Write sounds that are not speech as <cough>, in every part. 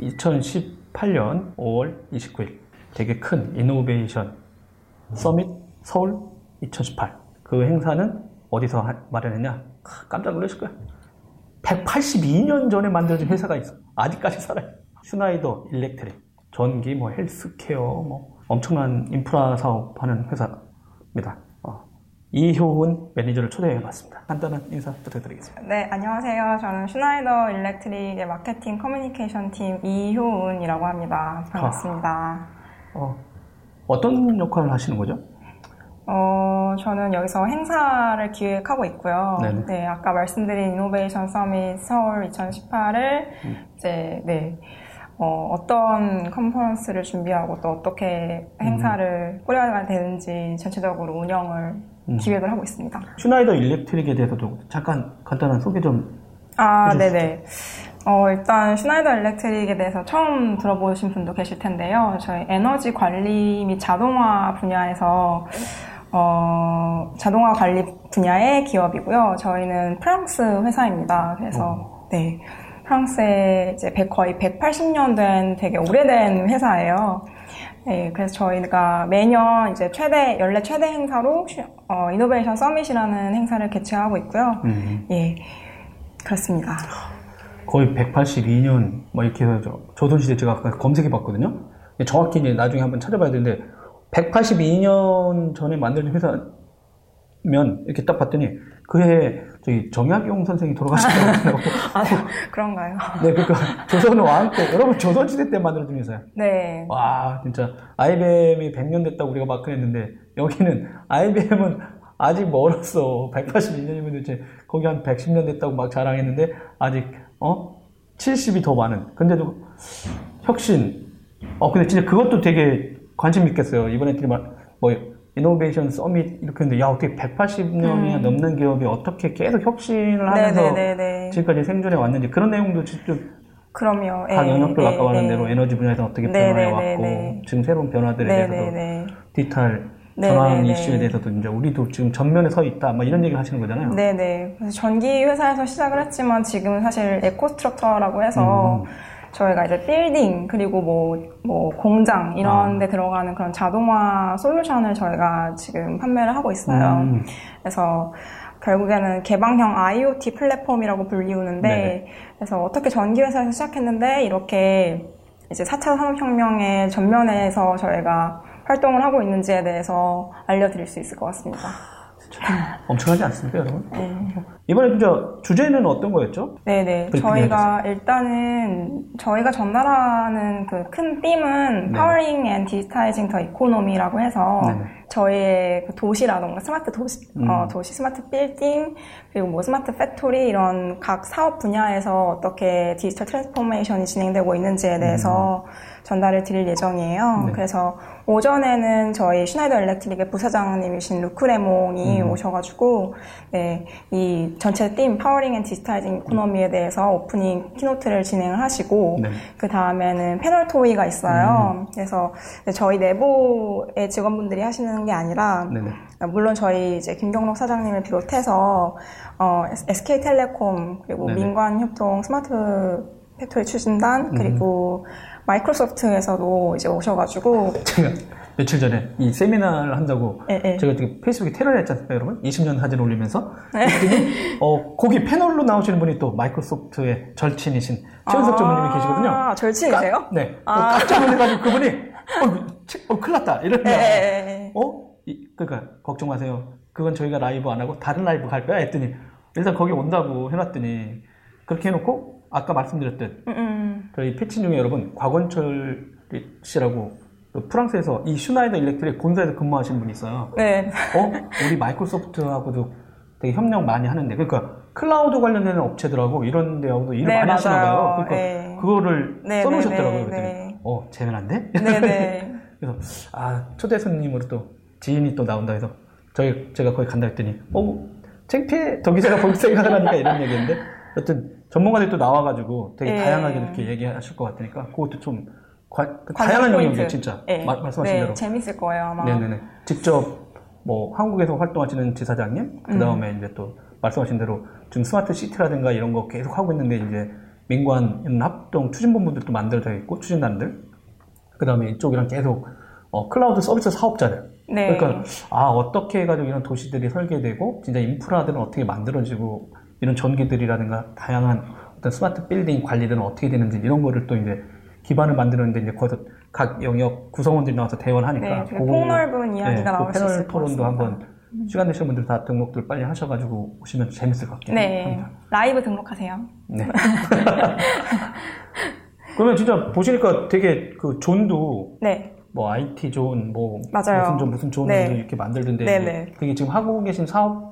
2018년 5월 29일 되게 큰 Innovation Summit Seoul 2018. 그 행사는 어디서 하- 마련했냐? 아, 깜짝 놀라실 거야. 182년 전에 만들어진 회사가 있어. 아직까지 살아요. 슈나이더 일렉트릭. 전기, 뭐 헬스케어, 뭐 엄청난 인프라 사업하는 회사입니다. 어, 이효은 매니저를 초대해봤습니다. 간단한 인사 부탁드리겠습니다. 네, 안녕하세요. 저는 슈나이더 일렉트릭의 마케팅 커뮤니케이션 팀 이효은이라고 합니다. 반갑습니다. 어, 어떤 역할을 하시는 거죠? 어, 저는 여기서 행사를 기획하고 있고요. 네네. 네, 아까 말씀드린 Innovation Summit Seoul 2018을 음. 이제 네. 어, 어떤 컨퍼런스를 준비하고 또 어떻게 행사를 꾸려야 되는지 전체적으로 운영을 음. 기획을 하고 있습니다. 슈나이더 일렉트릭에 대해서도 잠깐 간단한 소개 좀 아, 해주시죠. 네네. 어, 일단 슈나이더 일렉트릭에 대해서 처음 들어보신 분도 계실 텐데요. 저희 에너지 관리 및 자동화 분야에서 어, 자동화 관리 분야의 기업이고요. 저희는 프랑스 회사입니다. 그래서 네. 프랑스에 이제 백- 거의 180년 된 되게 오래된 회사예요. 네, 그래서 저희가 매년 이제 최대, 연례 최대 행사로 슈- 어, 이노베이션 서밋이라는 행사를 개최하고 있고요. 음, 예, 그렇습니다. 거의 182년 뭐 이렇게 해서 저- 조선시대 제가 아까 검색해 봤거든요. 정확히 이제 나중에 한번 찾아봐야 되는데 182년 전에 만들어진 회사면 이렇게 딱 봤더니 그해 저희 정약용 선생이 돌아가셨다고 <laughs> 아, <laughs> 그런가요? 네, 그러니까 조선 왕 때 여러분 조선시대 때 회사야. 네. 와, 진짜 IBM이 100년 됐다고 우리가 막 그랬는데 여기는 IBM은 아직 멀었어. 182년이면 도대체 거기 한 110년 됐다고 막 자랑했는데 아직 어 70이 더 많은. 근데도 혁신. 어 근데 진짜 그것도 되게 관심 있겠어요. 이번에 뭐 이노베이션 서밋 이렇게 했는데 야 어떻게 180년이 넘는 기업이 어떻게 계속 혁신을 하면서 음. 네네네네. 지금까지 생존해 왔는지 그런 내용도 직접 그럼요. 각 예, 영역별 예, 아까 말한 예. 대로 에너지 분야에서 어떻게 네, 변화해 네, 왔고 네, 네. 지금 새로운 변화들에 대해서도. 디지털 네, 전환 네, 이슈에 네. 대해서도 이제 우리도 지금 전면에 서 있다 뭐 이런 얘기 하시는 거잖아요. 네네. 그래서 전기 회사에서 시작을 했지만 지금은 사실 EcoStruxure라고 해서 음. 저희가 이제 빌딩 그리고 뭐, 뭐 공장 이런 아. 데 들어가는 그런 자동화 솔루션을 저희가 지금 판매를 하고 있어요. 음. 그래서 결국에는 개방형 IoT 플랫폼이라고 불리우는데 네네. 그래서 어떻게 전기 회사에서 시작했는데 이렇게 이제 4차 산업혁명의 전면에서 저희가 활동을 하고 있는지에 대해서 알려드릴 수 있을 것 같습니다. 엄청나지 않습니까, 여러분? 네. 이번에 진짜 주제는 어떤 거였죠? 네네. 저희가 일단은 저희가 전달하는 그 큰 빔은 네. Powering and Digitizing the Economy라고 해서 네네. 저희의 그 도시라던가 스마트 도시, 음. 어, 도시 스마트 빌딩 그리고 뭐 smart factory 이런 각 사업 분야에서 어떻게 digital transformation이 진행되고 있는지에 대해서 전달을 드릴 예정이에요. 음. 네. 그래서 오전에는 저희 슈나이더 일렉트릭의 부사장님이신 루크 레몽이 음. 오셔가지고 네, 이 전체 theme powering and digitizing economy에 대해서 opening keynote를 진행을 하시고 네. 그 다음에는 패널 토의가 있어요. 음. 그래서 저희 내부의 직원분들이 하시는 게 아니라 네네. 물론 저희 이제 김경록 사장님을 비롯해서 어, SK텔레콤 그리고 네네. 민관협동 스마트 factory 추진단 그리고 음. 마이크로소프트에서도 이제 오셔가지고 제가 며칠 전에 이 세미나를 한다고 예, 예. 제가 되게 페이스북에 테러를 않습니까, 여러분? 20년 사진 올리면서. 그랬더니, 어, 거기 패널로 나오시는 분이 또 마이크로소프트의 절친이신 최은석 전무님이 계시거든요. 아, 절친이세요? 까- 네. 아. 깜짝 놀래가지고 그분이, 어, 치- 어, 큰일 났다. 예, 예. 어? 이- 그러니까 걱정 마세요. 그건 저희가 라이브 안 하고 다른 라이브 갈 거야 했더니 일단 거기 온다고 해놨더니 그렇게 해놓고 아까 말씀드렸듯 음, 음. 저희 페친 중에 여러분 곽원철 씨라고 그 프랑스에서 이 슈나이더 일렉트릭 본사에서 근무하시는 분이 있어요. 네. 어? 우리 마이크로소프트하고도 되게 협력 많이 하는데 그러니까 클라우드 관련되는 업체들하고 이런 데하고도 일을 네, 많이 하시나 맞아요. 봐요. 그러니까 네. 그거를 네, 써놓으셨더라고요. 네, 네, 그랬더니 네. 어 돼? 네네. <laughs> 그래서 아 초대 손님으로 또 지인이 또 나온다 해서 저희 제가 거기 간다 했더니 어 창피해 저 기자가 볼 생각을 하니까 이런 얘기인데 여튼 전문가들이 또 나와가지고 되게 예. 다양하게 이렇게 얘기하실 것 같으니까 그것도 좀 관- 그 다양한 포인트. 영역이 진짜 네. 마- 말씀하신 네, 대로 재밌을 거예요, 아마. 네네네 직접 뭐 한국에서 활동하시는 지사장님 그 다음에 이제 또 말씀하신 대로 지금 스마트 시티라든가 이런 거 계속 하고 있는데 이제 민관 합동 추진본부들도 만들어져 있고 추진단들 그 다음에 이쪽이랑 계속 어, 클라우드 서비스 사업자들 네. 그러니까 아 어떻게 해가지고 이런 도시들이 설계되고 진짜 인프라들은 어떻게 만들어지고 이런 전기들이라든가 다양한 어떤 스마트 빌딩 관리들은 어떻게 되는지 이런 거를 또 이제 기반을 만드는데 이제 거기서 각 영역 구성원들이 나와서 대화하니까 네, 폭넓은 이야기가 나올 그수 패널 있을 것 토론도. 한번 시간 되시는 분들 다 등록들 빨리 하셔가지고 오시면 재밌을 것 같긴 네, 합니다. 라이브 등록하세요. 네. <laughs> 그러면 진짜 보시니까 되게 그 zone도 네, 뭐 IT zone, 뭐 맞아요. 무슨 존 무슨 존 네. 이렇게 만들던데 네, 이게 네. 그게 지금 하고 계신 사업에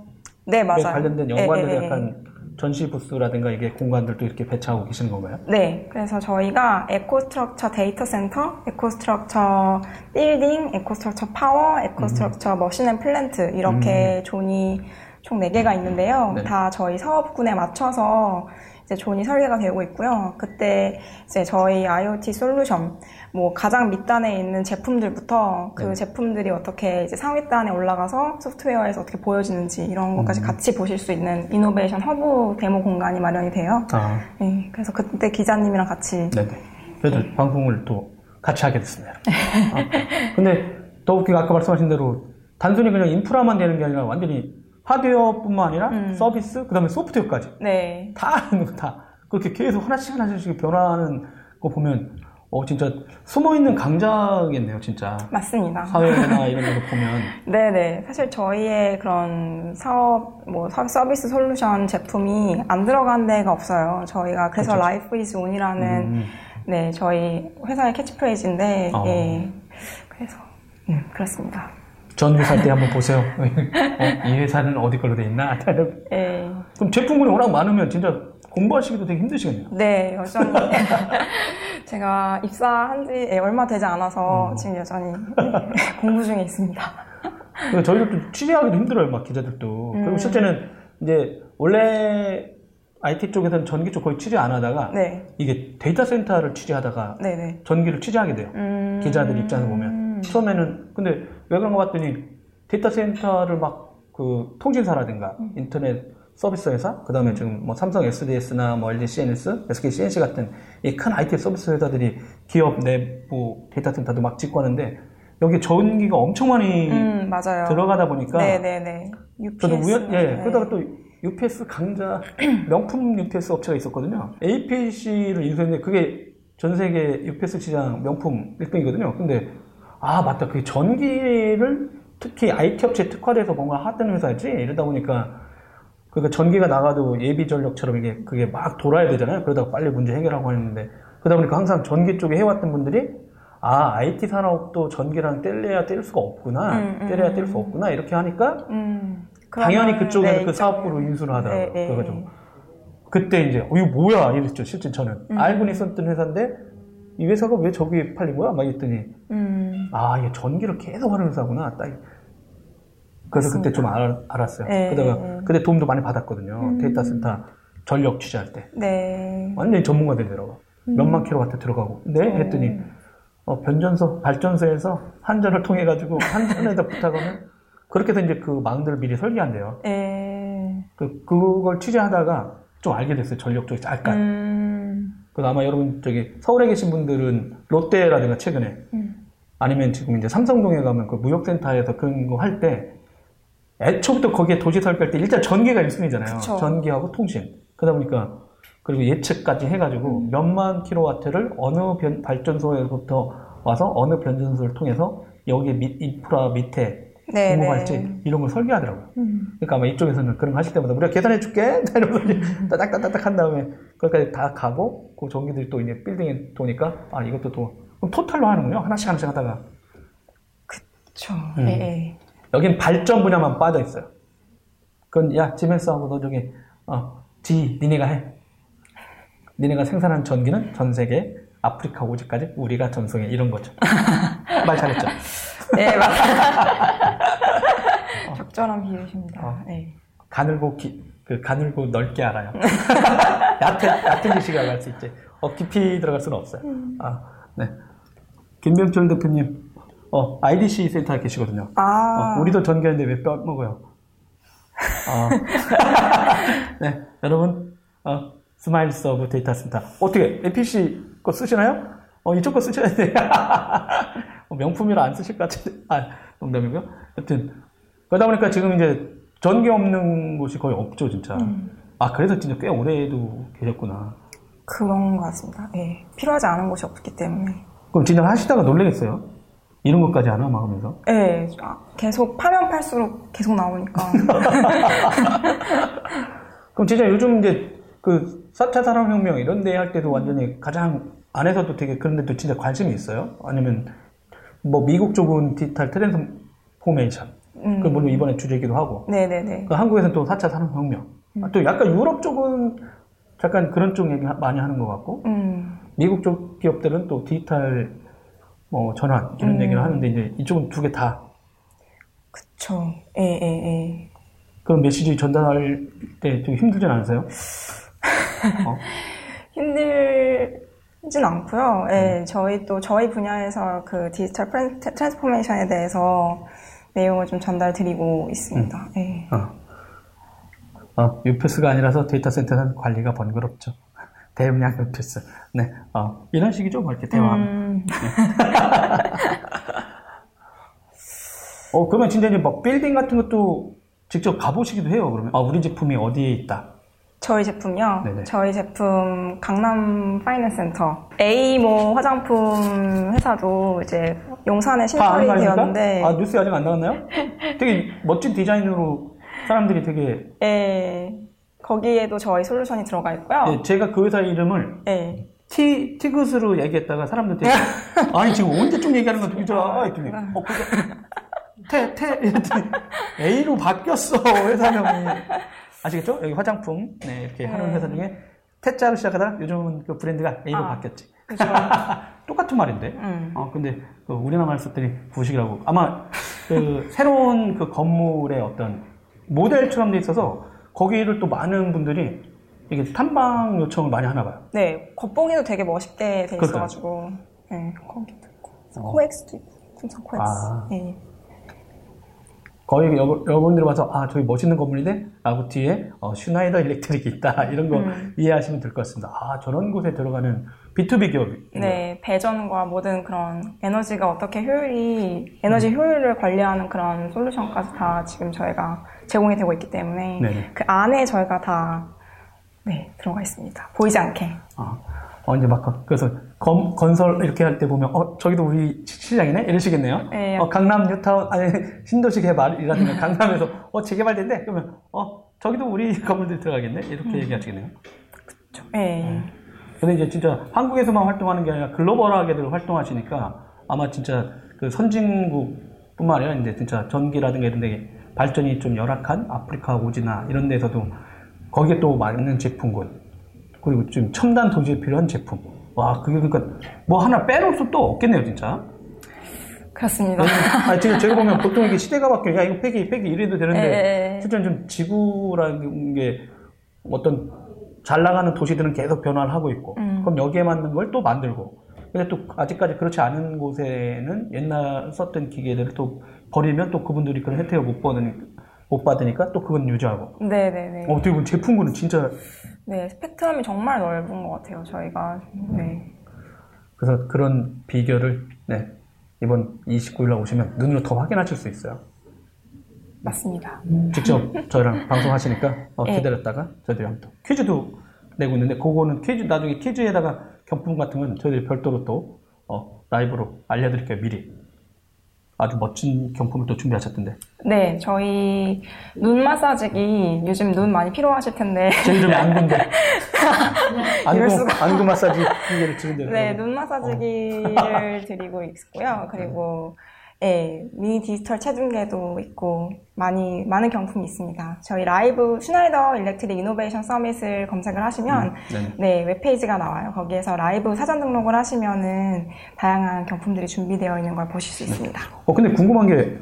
네 맞아요. 관련된 네, 연관들 네, 네, 약간 전시 부스라든가 이게 공간들도 이렇게 배치하고 계시는 건가요? 네, 그래서 저희가 EcoStruxure 데이터 센터, EcoStruxure 빌딩, EcoStruxure 파워, EcoStruxure 음. machine and plant 이렇게 zone이 총 4개가 있는데요. 네. 다 저희 사업군에 맞춰서 이제 zone이 설계가 되고 있고요. 그때 이제 저희 IoT 솔루션, 뭐 가장 밑단에 있는 제품들부터 그 네. 제품들이 어떻게 이제 상위단에 올라가서 소프트웨어에서 어떻게 보여지는지 이런 것까지 음. 같이 보실 수 있는 innovation hub 데모 공간이 마련이 돼요. 아, 네, 그래서 그때 기자님이랑 같이 네네. 저희도 방송을 또 같이 하게 됐습니다. 아, 근데 더 웃기게 아까 말씀하신 대로 단순히 그냥 인프라만 되는 게 아니라 완전히 하드웨어뿐만 아니라 음. 서비스, 그 다음에 소프트웨어까지 네, 다 다. 그렇게 계속 하나씩 하나씩 변화하는 거 보면 어 진짜 숨어 있는 강자겠네요, 진짜. 맞습니다. 사회나 <laughs> 이런 데서 보면 네 네. 사실 저희의 그런 사업, 뭐 사- 서비스 솔루션 제품이 안 들어간 데가 없어요. 저희가 그래서. Life Is On이라는 음, 네 저희 회사의 캐치프레이즈인데 어. 예. 그래서 음, 그렇습니다. 전 회사 때 한번 보세요. <laughs> 어, 이 회사는 어디 걸로 돼 있나? <laughs> 예. 그럼 제품군이 워낙 많으면 진짜 공부하시기도 되게 힘드시겠네요. 네, 여전히 <laughs> 제가 입사한 지 예, 얼마 되지 않아서 음. 지금 여전히 공부 중에 있습니다. 그러니까 저희도 또 취재하기도 힘들어요, 막 기자들도. 그리고 음. 실제는 이제 원래 IT 쪽에서는 전기 쪽 거의 취재 안 하다가 네, 이게 데이터 센터를 취재하다가 네, 네. 전기를 취재하게 돼요. 음. 기자들 입장에서 보면 처음에는 근데 왜 그런 거 봤더니 데이터 센터를 막 그 통신사라든가 음. 인터넷 서비스 회사 그 다음에 지금 뭐 삼성 SDS나 뭐 LG CNS, SK C&C 같은 이 큰 IT 서비스 회사들이 기업 내부 데이터 센터도 막 짓고 하는데 여기 전기가 엄청 많이 음. 들어가다 보니까 네, 네, 네. UPS. 저도 우연 예 네. 그러다가 또 UPS 강자 <clears throat> 명품 UPS 업체가 있었거든요. APC를 인수했는데 그게 전 세계 UPS 시장 명품 1등이거든요. 근데 아 맞다 그 전기를 특히 IT 업체에 특화돼서 뭔가 하던 회사였지 이러다 보니까 그러니까 전기가 나가도 예비 전력처럼 이게 그게 막 돌아야 되잖아요. 그러다가 빨리 문제 해결하고 했는데 그러다 보니까 항상 전기 쪽에 해왔던 분들이 아 IT 산업도 전기랑 뗄래야 뗄 수가 없구나 음, 음, 뗄래야 음. 뗄수 없구나 이렇게 하니까 음, 당연히 그쪽에서 네, 그 사업부로 인수를 하더라고요. 네, 네. 그래가지고 그때 이제 어 이거 뭐야 이랬죠. 실제 저는 음. 알고는 있었던 회사인데 이 회사가 왜 저기 팔린 거야? 막 이랬더니 음, 아 이게 전기를 계속 하는 회사구나. 딱 그래서 그때 좀 알, 네, 네. 그때 도움도 많이 받았거든요. 음. 데이터 센터 전력 취재할 때 네. 완전히 전문가들이더라고. 음. 몇만 킬로와트 들어가고. 네 했더니 어, 변전소 발전소에서 한전을 통해 가지고 한전에다 부탁하면 그렇게 해서 이제 그 망들을 미리 설계한대요. 예. 그, 그걸 취재하다가 좀 알게 됐어요. 전력 쪽에서 약간. 음, 그래서 아마 여러분 저기 서울에 계신 분들은 롯데라든가 최근에 음. 아니면 지금 이제 삼성동에 가면 그 무역센터에서 그런 거 할 때 애초부터 거기에 도시 설계할 때 일단 전기가 1순위잖아요. 그쵸. 전기하고 통신. 그러다 보니까 그리고 예측까지 해가지고 음. 몇만 킬로와트를 어느 변- 발전소에서부터 와서 어느 변전소를 통해서 여기 밑, 인프라 밑에 네, 공급할지 네. 이런 걸 설계하더라고요. 음. 그러니까 아마 이쪽에서는 그런 거 하실 때마다 우리가 계산해 줄게 <laughs> 이러면서 따닥따닥 한 다음에 거기까지 다 가고 그 전기들이 또 이제 빌딩에 도니까 아 이것도 또 그럼 토탈로 하는군요 하나씩 하나씩 하다가 그쵸. 음. 예, 예. 여긴 발전 분야만 빠져 있어요. 그건 야 지멘스 하고 너 저기 어 지 니네가 해. 니네가 생산한 전기는 전 세계 아프리카 오지까지 우리가 전송해 이런 거죠. <laughs> 말 잘했죠. 네, 맞아요. <laughs> 적절한 비유십니다. 어. 네. 가늘고 기, 그 가늘고 넓게 알아요. <laughs> 얕은 얕은 지식을 알수 있지. 어 깊이 들어갈 수는 없어요. 아 네. 김병철 대표님, 어 IDC 센터에 계시거든요. 아, 어, 우리도 전기하는데 왜 빼먹어요? 어. <laughs> 네, 여러분, 어, 스마일 서브 데이터 센터. 어떻게, APC 거 쓰시나요? 어, 이쪽 거 쓰셔야 돼. <laughs> 어, 명품이라 안 쓰실 것 같은데. 아, 농담이고요. 여튼, 그러다 보니까 지금 이제 전기 없는 곳이 거의 없죠, 진짜. 음. 아, 그래서 진짜 꽤 오래도 계셨구나. 그런 것 같습니다. 예. 필요하지 않은 곳이 없기 때문에. 그럼 진짜 하시다가 놀라겠어요? 이런 것까지 하나, 막 하면서. 예. 아, 계속 파면 팔수록 계속 나오니까. <laughs> 그럼 진짜 요즘 이제 그 4차 산업혁명 이런 데 할 때도 완전히 가장 안에서도 되게 그런 데도 진짜 관심이 있어요? 아니면 뭐 미국 쪽은 digital transformation. 음. 그 물론 이번에 주제이기도 하고. 네네네. 그 한국에서는 또 4차 산업혁명. 아, 또 약간 유럽 쪽은 잠깐 그런 쪽 얘기 하- 많이 하는 것 같고. 음. 미국 쪽 기업들은 또 디지털 뭐 전환 이런 음. 얘기를 하는데 이제 이쪽은 두 개 다 그쵸. 예, 예, 예. 그런 메시지 전달할 때 좀 힘들진 않으세요? <laughs> 어? 힘들진 않고요. 예, 저희 또 저희 분야에서 그 digital transformation에 대해서 내용을 좀 전달드리고 있습니다. 예. 어. 어, UPS가 아니라서 데이터 센터는 관리가 번거롭죠. <laughs> 대용량 UPS. 네. 어, 이런 식이죠. 뭐 이렇게 대화하면. 음, <laughs> 어, 그러면 진짜 이제 막 빌딩 같은 것도 직접 가보시기도 해요. 그러면. 아, 우리 제품이 어디에 있다. 저희 제품요. 네네. 저희 제품 강남 파이낸스 센터. A 모 화장품 회사도 이제 가니까? 되었는데 아, 뉴스에 아직 안 나왔나요? 되게 멋진 디자인으로 사람들이 되게. 예, 거기에도 저희 솔루션이 들어가 있고요. 예, 제가 그 회사 이름을 예. 티, 티그스로 얘기했다가 사람들 되게, <laughs> 아니, 지금 언제쯤 얘기하는 건? 아, 했더니, 어, 테, 테, 이랬더니, A로 바뀌었어, 회사명이. 아시겠죠? 여기 화장품, 네, 이렇게 하는 네. 회사 중에, 태자로 시작하다가 요즘은 그 브랜드가 A로 아. 바뀌었지. 그죠. <laughs> 똑같은 말인데. 음. 어, 근데, 그 우리나라 말 썼더니 구식이라고. 아마, 그, <laughs> 새로운 그 건물의 어떤 모델처럼 돼 있어서, 거기를 또 많은 분들이, 이게 탐방 요청을 많이 하나 봐요. 네, 겉봉이도 되게 멋있게 돼. 있어가지고, 네, 거기도 있고, 어. 코엑스도 있고, 풍선 코엑스. 아. 네. 거의 여, 여러분들이 봐서 아 저기 멋있는 건물인데 라고 뒤에 어, 슈나이더 일렉트릭이 있다 <laughs> 이런 거 음. 이해하시면 될 것 같습니다. 아 저런 곳에 들어가는 B2B 기업이 네, 배전과 모든 그런 에너지가 어떻게 효율이, 음. 에너지 효율을 관리하는 그런 솔루션까지 다 지금 저희가 제공이 되고 있기 때문에, 네네. 그 안에 저희가 다, 네, 들어가 있습니다. 보이지 않게. 아, 어, 이제 막 그래서 검- 건설 이렇게 할 때 보면 어 저기도 우리 시- 시장이네 이러시겠네요. 네, 어, 강남 뉴타운 아니 신도시 개발이라든가 <laughs> 강남에서 어 재개발된대 그러면 어 저기도 우리 건물들 들어가겠네 이렇게 음. 얘기하시겠네요. 네. 근데 이제 진짜 한국에서만 활동하는 게 아니라 글로벌하게들 활동하시니까 아마 진짜 그 선진국뿐만 아니라 이제 진짜 전기라든가 이런 데 발전이 좀 열악한 아프리카 오지나 이런 데서도 거기에 또 맞는 제품군 그리고 좀 첨단 도시에 필요한 제품 와 그게 그러니까 뭐 하나 빼놓을 수또 없겠네요 진짜 그렇습니다. 아 지금 제가 <laughs> 보면 보통 이게 시대가 바뀌어 야 이거 폐기 폐기 이래도 되는데 예, 예. 실제는 좀 지구라는 게 어떤 잘 나가는 도시들은 계속 변화를 하고 있고 음. 그럼 여기에 맞는 걸 또 만들고 근데 또 아직까지 그렇지 않은 곳에는 옛날 썼던 기계들을 또 버리면 또 그분들이 그런 혜택을 못 받으니까 못 받으니까 또 그건 유지하고 네네네. 어, 어떻게 보면 제품군은 진짜 네, 스펙트럼이 정말 넓은 것 같아요, 저희가. 네. 그래서 그런 비결을 네, 이번 29일 날 오시면 눈으로 더 확인하실 수 있어요. 맞습니다. 직접 저희랑 <laughs> 방송하시니까 어, 네. 기다렸다가 저희들이 한번 또 퀴즈도 내고 있는데 그거는 퀴즈 나중에 퀴즈에다가 경품 같은 건 저희들이 별도로 또 어, 라이브로 알려드릴게요 미리 아주 멋진 경품을 또 준비하셨던데 네, 저희 눈 마사지기 요즘 눈 많이 필요하실 텐데. 제 이름이 안구인데 안구. 안구 마사지 기계를 드리는데 네, 눈 마사지기를 <laughs> 드리고 있고요. 그리고 예, 미니 디지털 체중계도 있고 많이 많은 경품이 있습니다. 저희 라이브 슈나이더 일렉트릭 이노베이션 서밋을 검색을 하시면 네네. 네, 웹페이지가 나와요. 거기에서 라이브 사전 등록을 하시면은 다양한 경품들이 준비되어 있는 걸 보실 수 있습니다. 어 근데 궁금한 게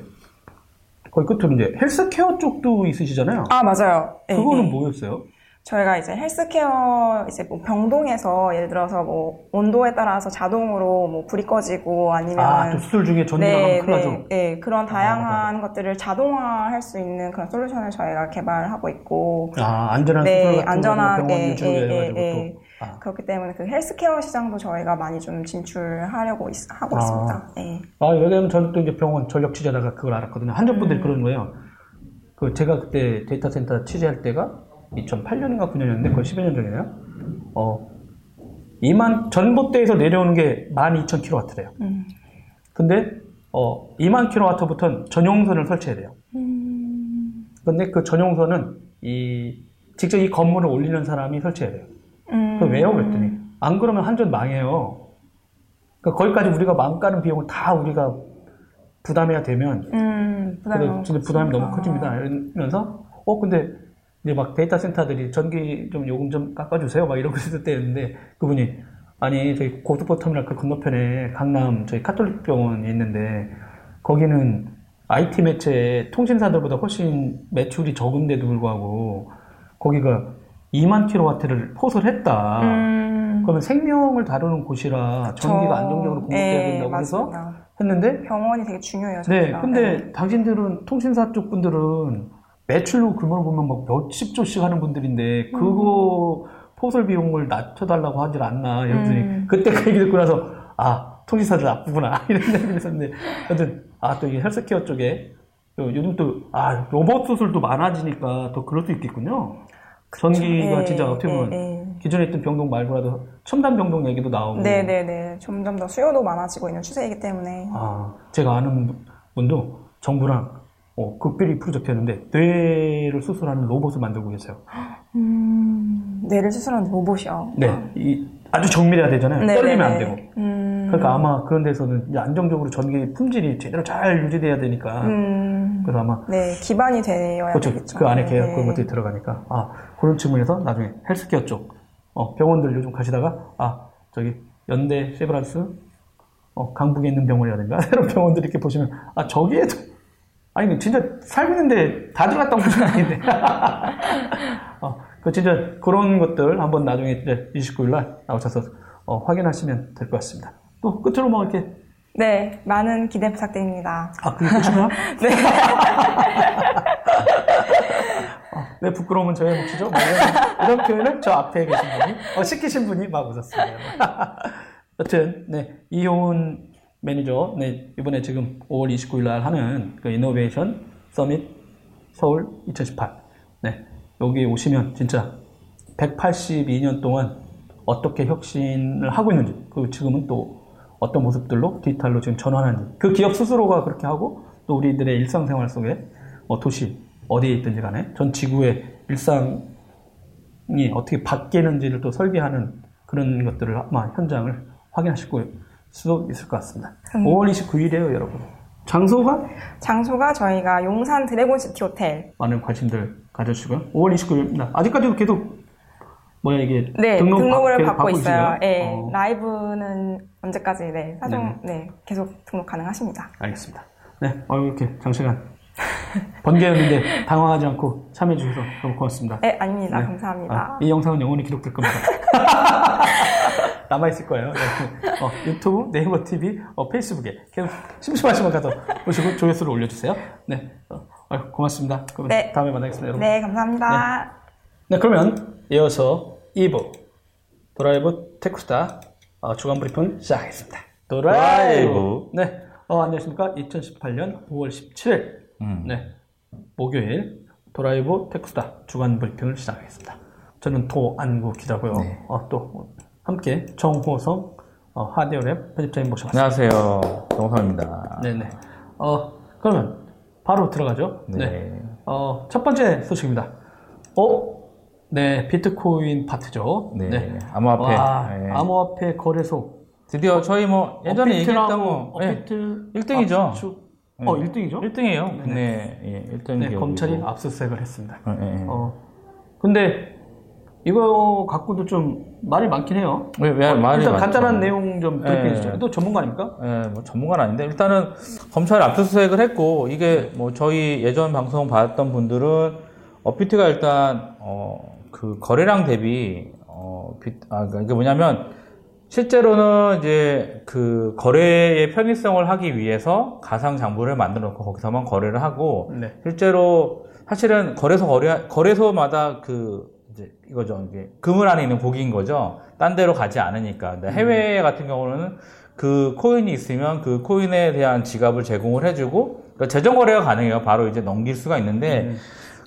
거의 끝으로 이제 헬스케어 쪽도 있으시잖아요 아, 맞아요. 예, 그거는 예. 뭐였어요? 저희가 이제 헬스케어 이제 뭐 병동에서 예를 들어서 뭐 온도에 따라서 자동으로 뭐 불이 꺼지고 아니면 아, 또 수술 중에 전기가 네, 큰일 나죠. 네, 네, 그런 다양한 것들을 자동화할 수 있는 그런 솔루션을 저희가 개발하고 있고 아, 안전한 네, 수술 같은 안전하게, 예, 예, 예. 또. 아, 그렇기 때문에 그 헬스케어 시장도 저희가 많이 좀 진출하려고 있, 하고 아. 있습니다. 네. 아, 왜냐면 저는 또 이제 병원 전력 취재하다가 그걸 알았거든요. 한전분들이 음. 그러는 거예요. 그 제가 그때 데이터 센터 취재할 때가 2008년인가 9년이었는데 거의 10여 년 전이네요. 어, 2만, 전봇대에서 내려오는 게 12,000kW래요. 음. 근데, 어, 2만 kW부터는 전용선을 설치해야 돼요. 음. 근데 그 전용선은 이, 직접 이 건물을 올리는 사람이 설치해야 돼요. 음. 그 왜요? 그랬더니, 안 그러면 한전 망해요. 그러니까 거기까지 우리가 망 가는 비용을 다 우리가 부담해야 되면, 음, 부담이 너무 부담이. 커집니다. 이러면서, 어, 근데, 이제 막 데이터 센터들이 전기 좀 요금 좀 깎아주세요. 막 이러고 있을 때였는데, 그분이, 아니, 저희 고속버터미널 그 건너편에 강남 저희 카톨릭 병원이 있는데, 거기는 IT 매체 통신사들보다 훨씬 매출이 적은데도 불구하고, 거기가 2만 킬로와트를 포설했다. 음. 그러면 생명을 다루는 곳이라 전기가 저- 안정적으로 공급돼야 예, 된다고 해서 맞습니다. 했는데, 병원이 되게 중요해요. 네, 저희가. 근데 당신들은 통신사 쪽 분들은 매출로 그걸 보면 막 몇십 조씩 하는 분들인데 그거 포설 비용을 낮춰달라고 하질 않나 이러더니 음. 그때 그 얘기 듣고 나서 아 통신사들 나쁘구나 <laughs> 이런 생각이 있었는데 하여튼 아 또 이게 헬스케어 쪽에 또 요즘 또 아 로봇 수술도 많아지니까 더 그럴 수 있겠군요. 전기가 예, 진짜 어떻게 보면 예, 예. 기존에 있던 병동 말고라도 첨단 병동 얘기도 나오고 네네네. 점점 더 수요도 많아지고 있는 추세이기 때문에. 아, 제가 아는 분- 분도 정부랑 어, 극별히 프로젝트였는데 뇌를 수술하는 로봇을 만들고 계세요. 음, 뇌를 수술하는 로봇이요. 네, 이, 아주 정밀해야 되잖아요. 네, 떨리면 안 네, 되고. 네. 음, 그러니까 아마 그런 데서는 안정적으로 전기 품질이 제대로 잘 유지돼야 되니까. 음, 그래서 아마 네, 기반이 되어야 그렇죠. 되겠죠. 그 안에 계약 네. 그런 것들이 들어가니까 아 그런 측면에서 나중에 헬스케어 쪽 어, 병원들 요즘 가시다가 아 저기 연대 세브란스 어, 강북에 있는 병원이라든가 <laughs> 새로운 병원들 이렇게 보시면 아 저기에도 아니 진짜 살고 있는데 다 들어갔다 오는 분인데 <laughs> 어, 그 진짜 그런 것들 한번 나중에 이제 29일 날 나오셔서 어, 확인하시면 될 것 같습니다. 또 끝으로 뭐 이렇게 네, 많은 기대 부탁드립니다. 아 그게 끝이구나? <laughs> 네. 어, 왜 부끄러움은 저의 몫이죠? 뭐 이런, 이런 표현을 저 앞에 계신 분이, 어, 시키신 분이 막 웃었습니다. <laughs> 여튼, 네, 이효은 매니저, 네, 이번에 지금 5월 29일 날 하는 그 이노베이션 서밋 서울 2018. 네, 여기 오시면 진짜 182년 동안 어떻게 혁신을 하고 있는지, 그리고 지금은 또 어떤 모습들로 디지털로 지금 전환하는지, 그 기업 스스로가 그렇게 하고, 또 우리들의 일상생활 속에 뭐 도시, 어디에 있든지 간에 전 지구의 일상이 어떻게 바뀌는지를 또 설계하는 그런 것들을 아마 현장을 확인하실 수도 있을 것 같습니다. 음. 5월 29일이에요, 여러분. 장소가 장소가 저희가 용산 드래곤시티 호텔. 많은 관심들 가져주시고요. 5월 29일입니다. 아직까지도 계속 뭐야 이게 네, 등록 등록을 계속 받고 있어요. 계시나요? 네, 어, 라이브는 언제까지, 네, 사전, 네, 계속 등록 가능하십니다. 알겠습니다. 네, 어, 이렇게 장시간 번개였는데 <laughs> 당황하지 않고 참여해 주셔서 너무 고맙습니다. 네, 아닙니다. 네. 감사합니다. 아, 이 영상은 영원히 기록될 겁니다. <laughs> 남아있을 거예요. 네. 어, 유튜브, 네이버 TV, 어, 페이스북에 계속 심심하시면 가서 보시고 조회수를 올려주세요. 네, 어, 어, 고맙습니다. 그럼 네. 다음에 만나겠습니다, 여러분. 네, 감사합니다. 네, 그러면 이어서 2부 드라이브 테크수다 어, 주간 브리핑 시작하겠습니다. 드라이브. 네, 어, 안녕하십니까. 2018년 5월 17일 음. 네, 목요일 드라이브 테크수다 주간 브리핑을 시작하겠습니다. 저는 도안구 기자고요. 네. 어, 또 함께 정호성 어, 하디오랩 편집자님 모셔봤습니다. 안녕하세요. 정성입니다. 네네. 어, 그러면 바로 들어가죠. 네. 네. 어, 첫 번째 소식입니다. 어, 네, 비트코인 파트죠. 네, 암호화폐. 와, 네. 암호화폐 거래소. 드디어 저희 뭐 예전에 얘기했던 거 네, 업비트 1등이죠. 압축. 어, 1등이죠? 1등이에요. 네. 네, 예, 1등 네, 검찰이 압수수색을 했습니다. 예. 어, 근데 이거 갖고도 좀 말이 많긴 해요. 왜, 왜 어, 말이 일단 많죠? 간단한 내용 좀 들게 예. 해주죠. 또 전문가 아닙니까? 예, 뭐 전문가는 아닌데 일단은 검찰이 압수수색을 했고 이게 뭐 저희 예전 방송 봤던 분들은 업비트가 일단 어, 그그 거래량 대비 어, 비, 아, 그러니까 이게 뭐냐면 실제로는 이제 그 거래의 편의성을 하기 위해서 가상 장부를 만들어 놓고 거기서만 거래를 하고 네. 실제로 사실은 거래소 거래 거래소마다 그 이제 이거죠 이게 그물 안에 있는 고기인 거죠. 딴 데로 가지 않으니까. 근데 해외 같은 경우는 그 코인이 있으면 그 코인에 대한 지갑을 제공을 해주고 그러니까 재정 거래가 가능해요. 바로 이제 넘길 수가 있는데 음.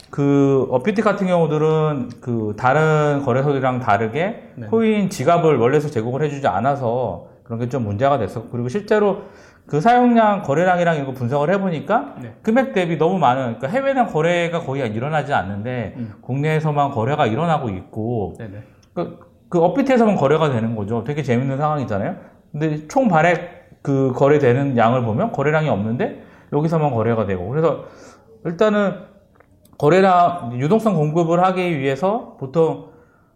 그 어피트 같은 경우들은 그 다른 거래소들이랑 다르게 네. 코인 지갑을 원래서 제공을 해주지 않아서 그런 게 좀 문제가 됐었고 그리고 실제로 그 사용량 거래량이랑 이거 분석을 해보니까 네. 금액 대비 너무 많은 그러니까 해외는 거래가 거의 일어나지 않는데 음. 국내에서만 거래가 일어나고 있고 네네. 그, 그 업비트에서만 거래가 되는 거죠. 되게 재밌는 상황이잖아요. 근데 총 발액 그 거래되는 양을 보면 거래량이 없는데 여기서만 거래가 되고 그래서 일단은 거래량 유동성 공급을 하기 위해서 보통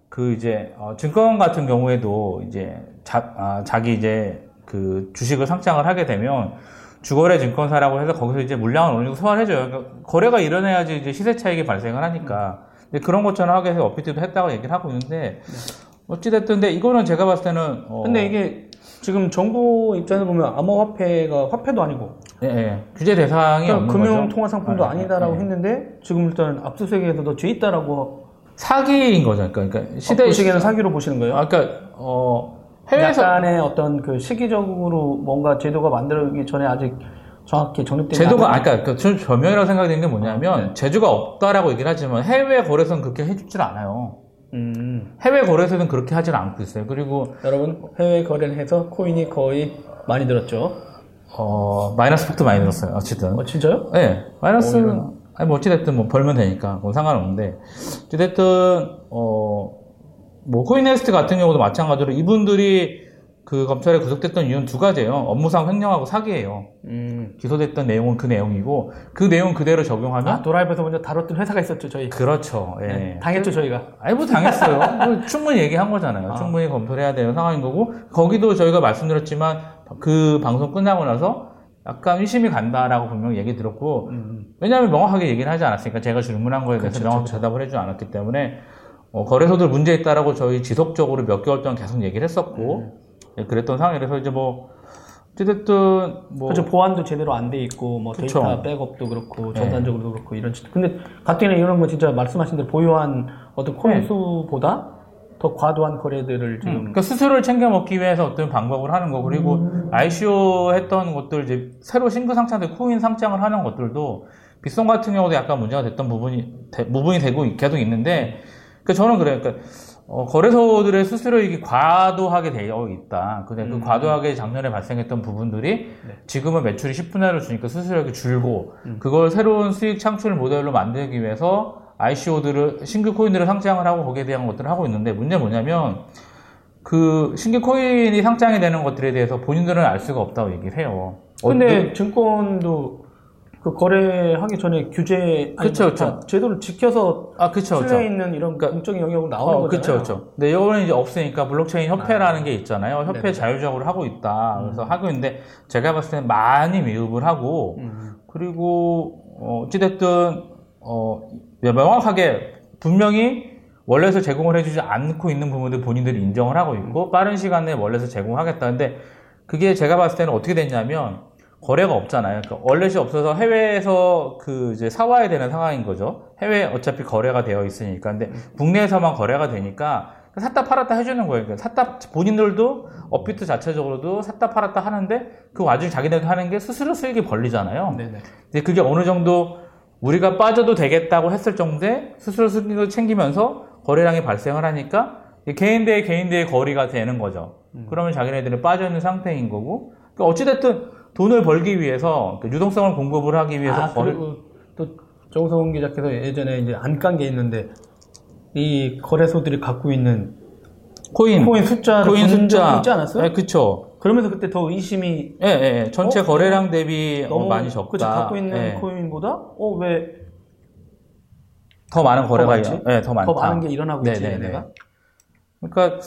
그 이제 어, 증권 같은 경우에도 이제 자, 아, 자기 이제 그 주식을 상장을 하게 되면 주거래 증권사라고 해서 거기서 이제 물량을 어느 정도 소환해줘요. 그러니까 거래가 일어나야지 이제 시세 차익이 발생을 하니까. 근데 그런 것처럼 하게 해서 업비트도 했다고 얘기를 하고 있는데 어찌됐든 근데 이거는 제가 봤을 때는 어, 근데 이게 지금 정부 입장에서 보면 암호화폐가 화폐도 아니고 예, 예. 규제 대상이 그러니까 없는 금융 거죠. 통화 상품도 아, 아니다라고 예. 했는데 지금 일단 압수수색에서 더죄 있다라고 사기인 거죠. 그러니까, 그러니까 시대 보시기에는 사기로 보시는 거예요? 아, 그러니까 어 해외에서 약간의 어떤 그 시기적으로 뭔가 제도가 만들어지기 전에 아직 정확히 정립되지 제도가 아까 그 저는 변명이라고 생각되는 게 뭐냐면 아, 네. 제도가 없다라고 얘기를 하지만 해외 거래소는 그렇게 해주질 않아요. 음, 해외 거래소는 그렇게 하지는 않고 있어요. 그리고 여러분 해외 거래를 해서 코인이 거의 많이 들었죠. 어 마이너스 폭도 많이 들었어요. 어쨌든 어 진짜요? 네, 마이너스, 어. 아니, 뭐, 어찌됐든 뭐, 벌면 되니까, 그건 상관없는데, 어찌됐든, 어, 뭐, 코인네스트 같은 경우도 마찬가지로 이분들이 그 검찰에 구속됐던 이유는 두 가지예요. 업무상 횡령하고 사기예요. 음. 기소됐던 내용은 그 내용이고, 그 내용 그대로 적용하면, 아 도라이브에서 먼저 다뤘던 회사가 있었죠 저희. 그렇죠. 예. 네, 당했죠 저희가. 아니, 뭐, 당했어요. <laughs> 뭐 충분히 얘기한 거잖아요. 아. 충분히 검토를 해야 되는 상황인 거고, 거기도 저희가 말씀드렸지만, 그 방송 끝나고 나서, 약간 의심이 간다라고 분명히 얘기 들었고, 음. 왜냐하면 명확하게 얘기를 하지 않았으니까 제가 질문한 거에 대해서 그쵸, 명확히 대답을 해주지 않았기 때문에 어, 거래소들 문제 있다라고 저희 지속적으로 몇 개월 동안 계속 얘기를 했었고 음. 예, 그랬던 상황이라서 이제 뭐 어쨌든 뭐 그렇죠 보안도 제대로 안 돼 있고 뭐 그쵸. 데이터 백업도 그렇고 네. 전산적으로도 그렇고 이런 식. 근데 가뜩이나 이런 거 진짜 말씀하신 대로 보유한 어떤 코인 네. 수보다 더 과도한 거래들을 지금 그러니까 수수료를 챙겨 먹기 위해서 어떤 방법을 하는 거 그리고 음. ICO 했던 것들 이제 새로 신규 상장된 코인 상장을 하는 것들도 빗송 같은 경우도 약간 문제가 됐던 부분이 대- 부분이 되고 계속 있는데 그 저는 그래요. 그러니까 어, 거래소들의 수수료액이 과도하게 되어 있다. 근데 그 음. 과도하게 작년에 발생했던 부분들이 네. 지금은 매출이 10분의 1을 주니까 수수료액이 줄고 음. 그걸 새로운 수익 창출 모델로 만들기 위해서 ICO들을 신규 코인들을 상장을 하고 거기에 대한 것들을 하고 있는데 문제는 뭐냐면 그 신규 코인이 상장이 되는 것들에 대해서 본인들은 알 수가 없다고 얘기를 해요. 근데 증권도 그 거래하기 전에 규제 그쵸, 그쵸. 다 제도를 지켜서 아, 그쵸, 그쵸. 실내에 있는 이런 그러니까- 공적인 영역으로 나오는 어, 거잖아요. 그쵸, 그쵸. 근데 이거는 이제 없으니까 블록체인 협회라는 아. 게 있잖아요. 협회 네네. 자율적으로 하고 있다. 그래서 음. 하고 있는데 제가 봤을 때는 많이 미흡을 하고 음. 그리고 어, 어찌됐든 어, 명확하게 분명히 원래서 제공을 해주지 않고 있는 부분들 본인들이 인정을 하고 있고 빠른 시간 내에 원래서 제공하겠다는데 그게 제가 봤을 때는 어떻게 됐냐면 거래가 없잖아요. 그러니까 원래시 없어서 해외에서 그 이제 사와야 되는 상황인 거죠. 해외 어차피 거래가 되어 있으니까. 근데 국내에서만 거래가 되니까 샀다 팔았다 해주는 거예요. 그러니까 샀다 본인들도 업비트 자체적으로도 샀다 팔았다 하는데 그 와중에 자기네도 하는 게 수수료 수익이 벌리잖아요. 네네. 근데 그게 어느 정도 우리가 빠져도 되겠다고 했을 정도의 수수료 수익을 챙기면서 거래량이 발생을 하니까 이 개인 대 개인 대의 거리가 되는 거죠. 그러면 자기네들은 빠져 있는 상태인 거고 그러니까 어찌됐든 돈을 벌기 위해서 그 유동성을 공급을 하기 위해서 아, 거래 그리고 또 정성훈 기자께서 예전에 이제 안 깐 게 있는데 이 거래소들이 갖고 있는 코인 코인 숫자를 코인 숫자 있지 않았어요? 네, 그쵸. 그러면서 그때 더 의심이 예, 예, 예. 전체 어? 거래량 대비 어, 너무 많이 적다. 그치, 갖고 있는 예. 코인보다 어 왜더더 많은 거래가? 일- 예, 더 많다. 많은 게 일어나고 있지 네네네. 얘네가? 그러니까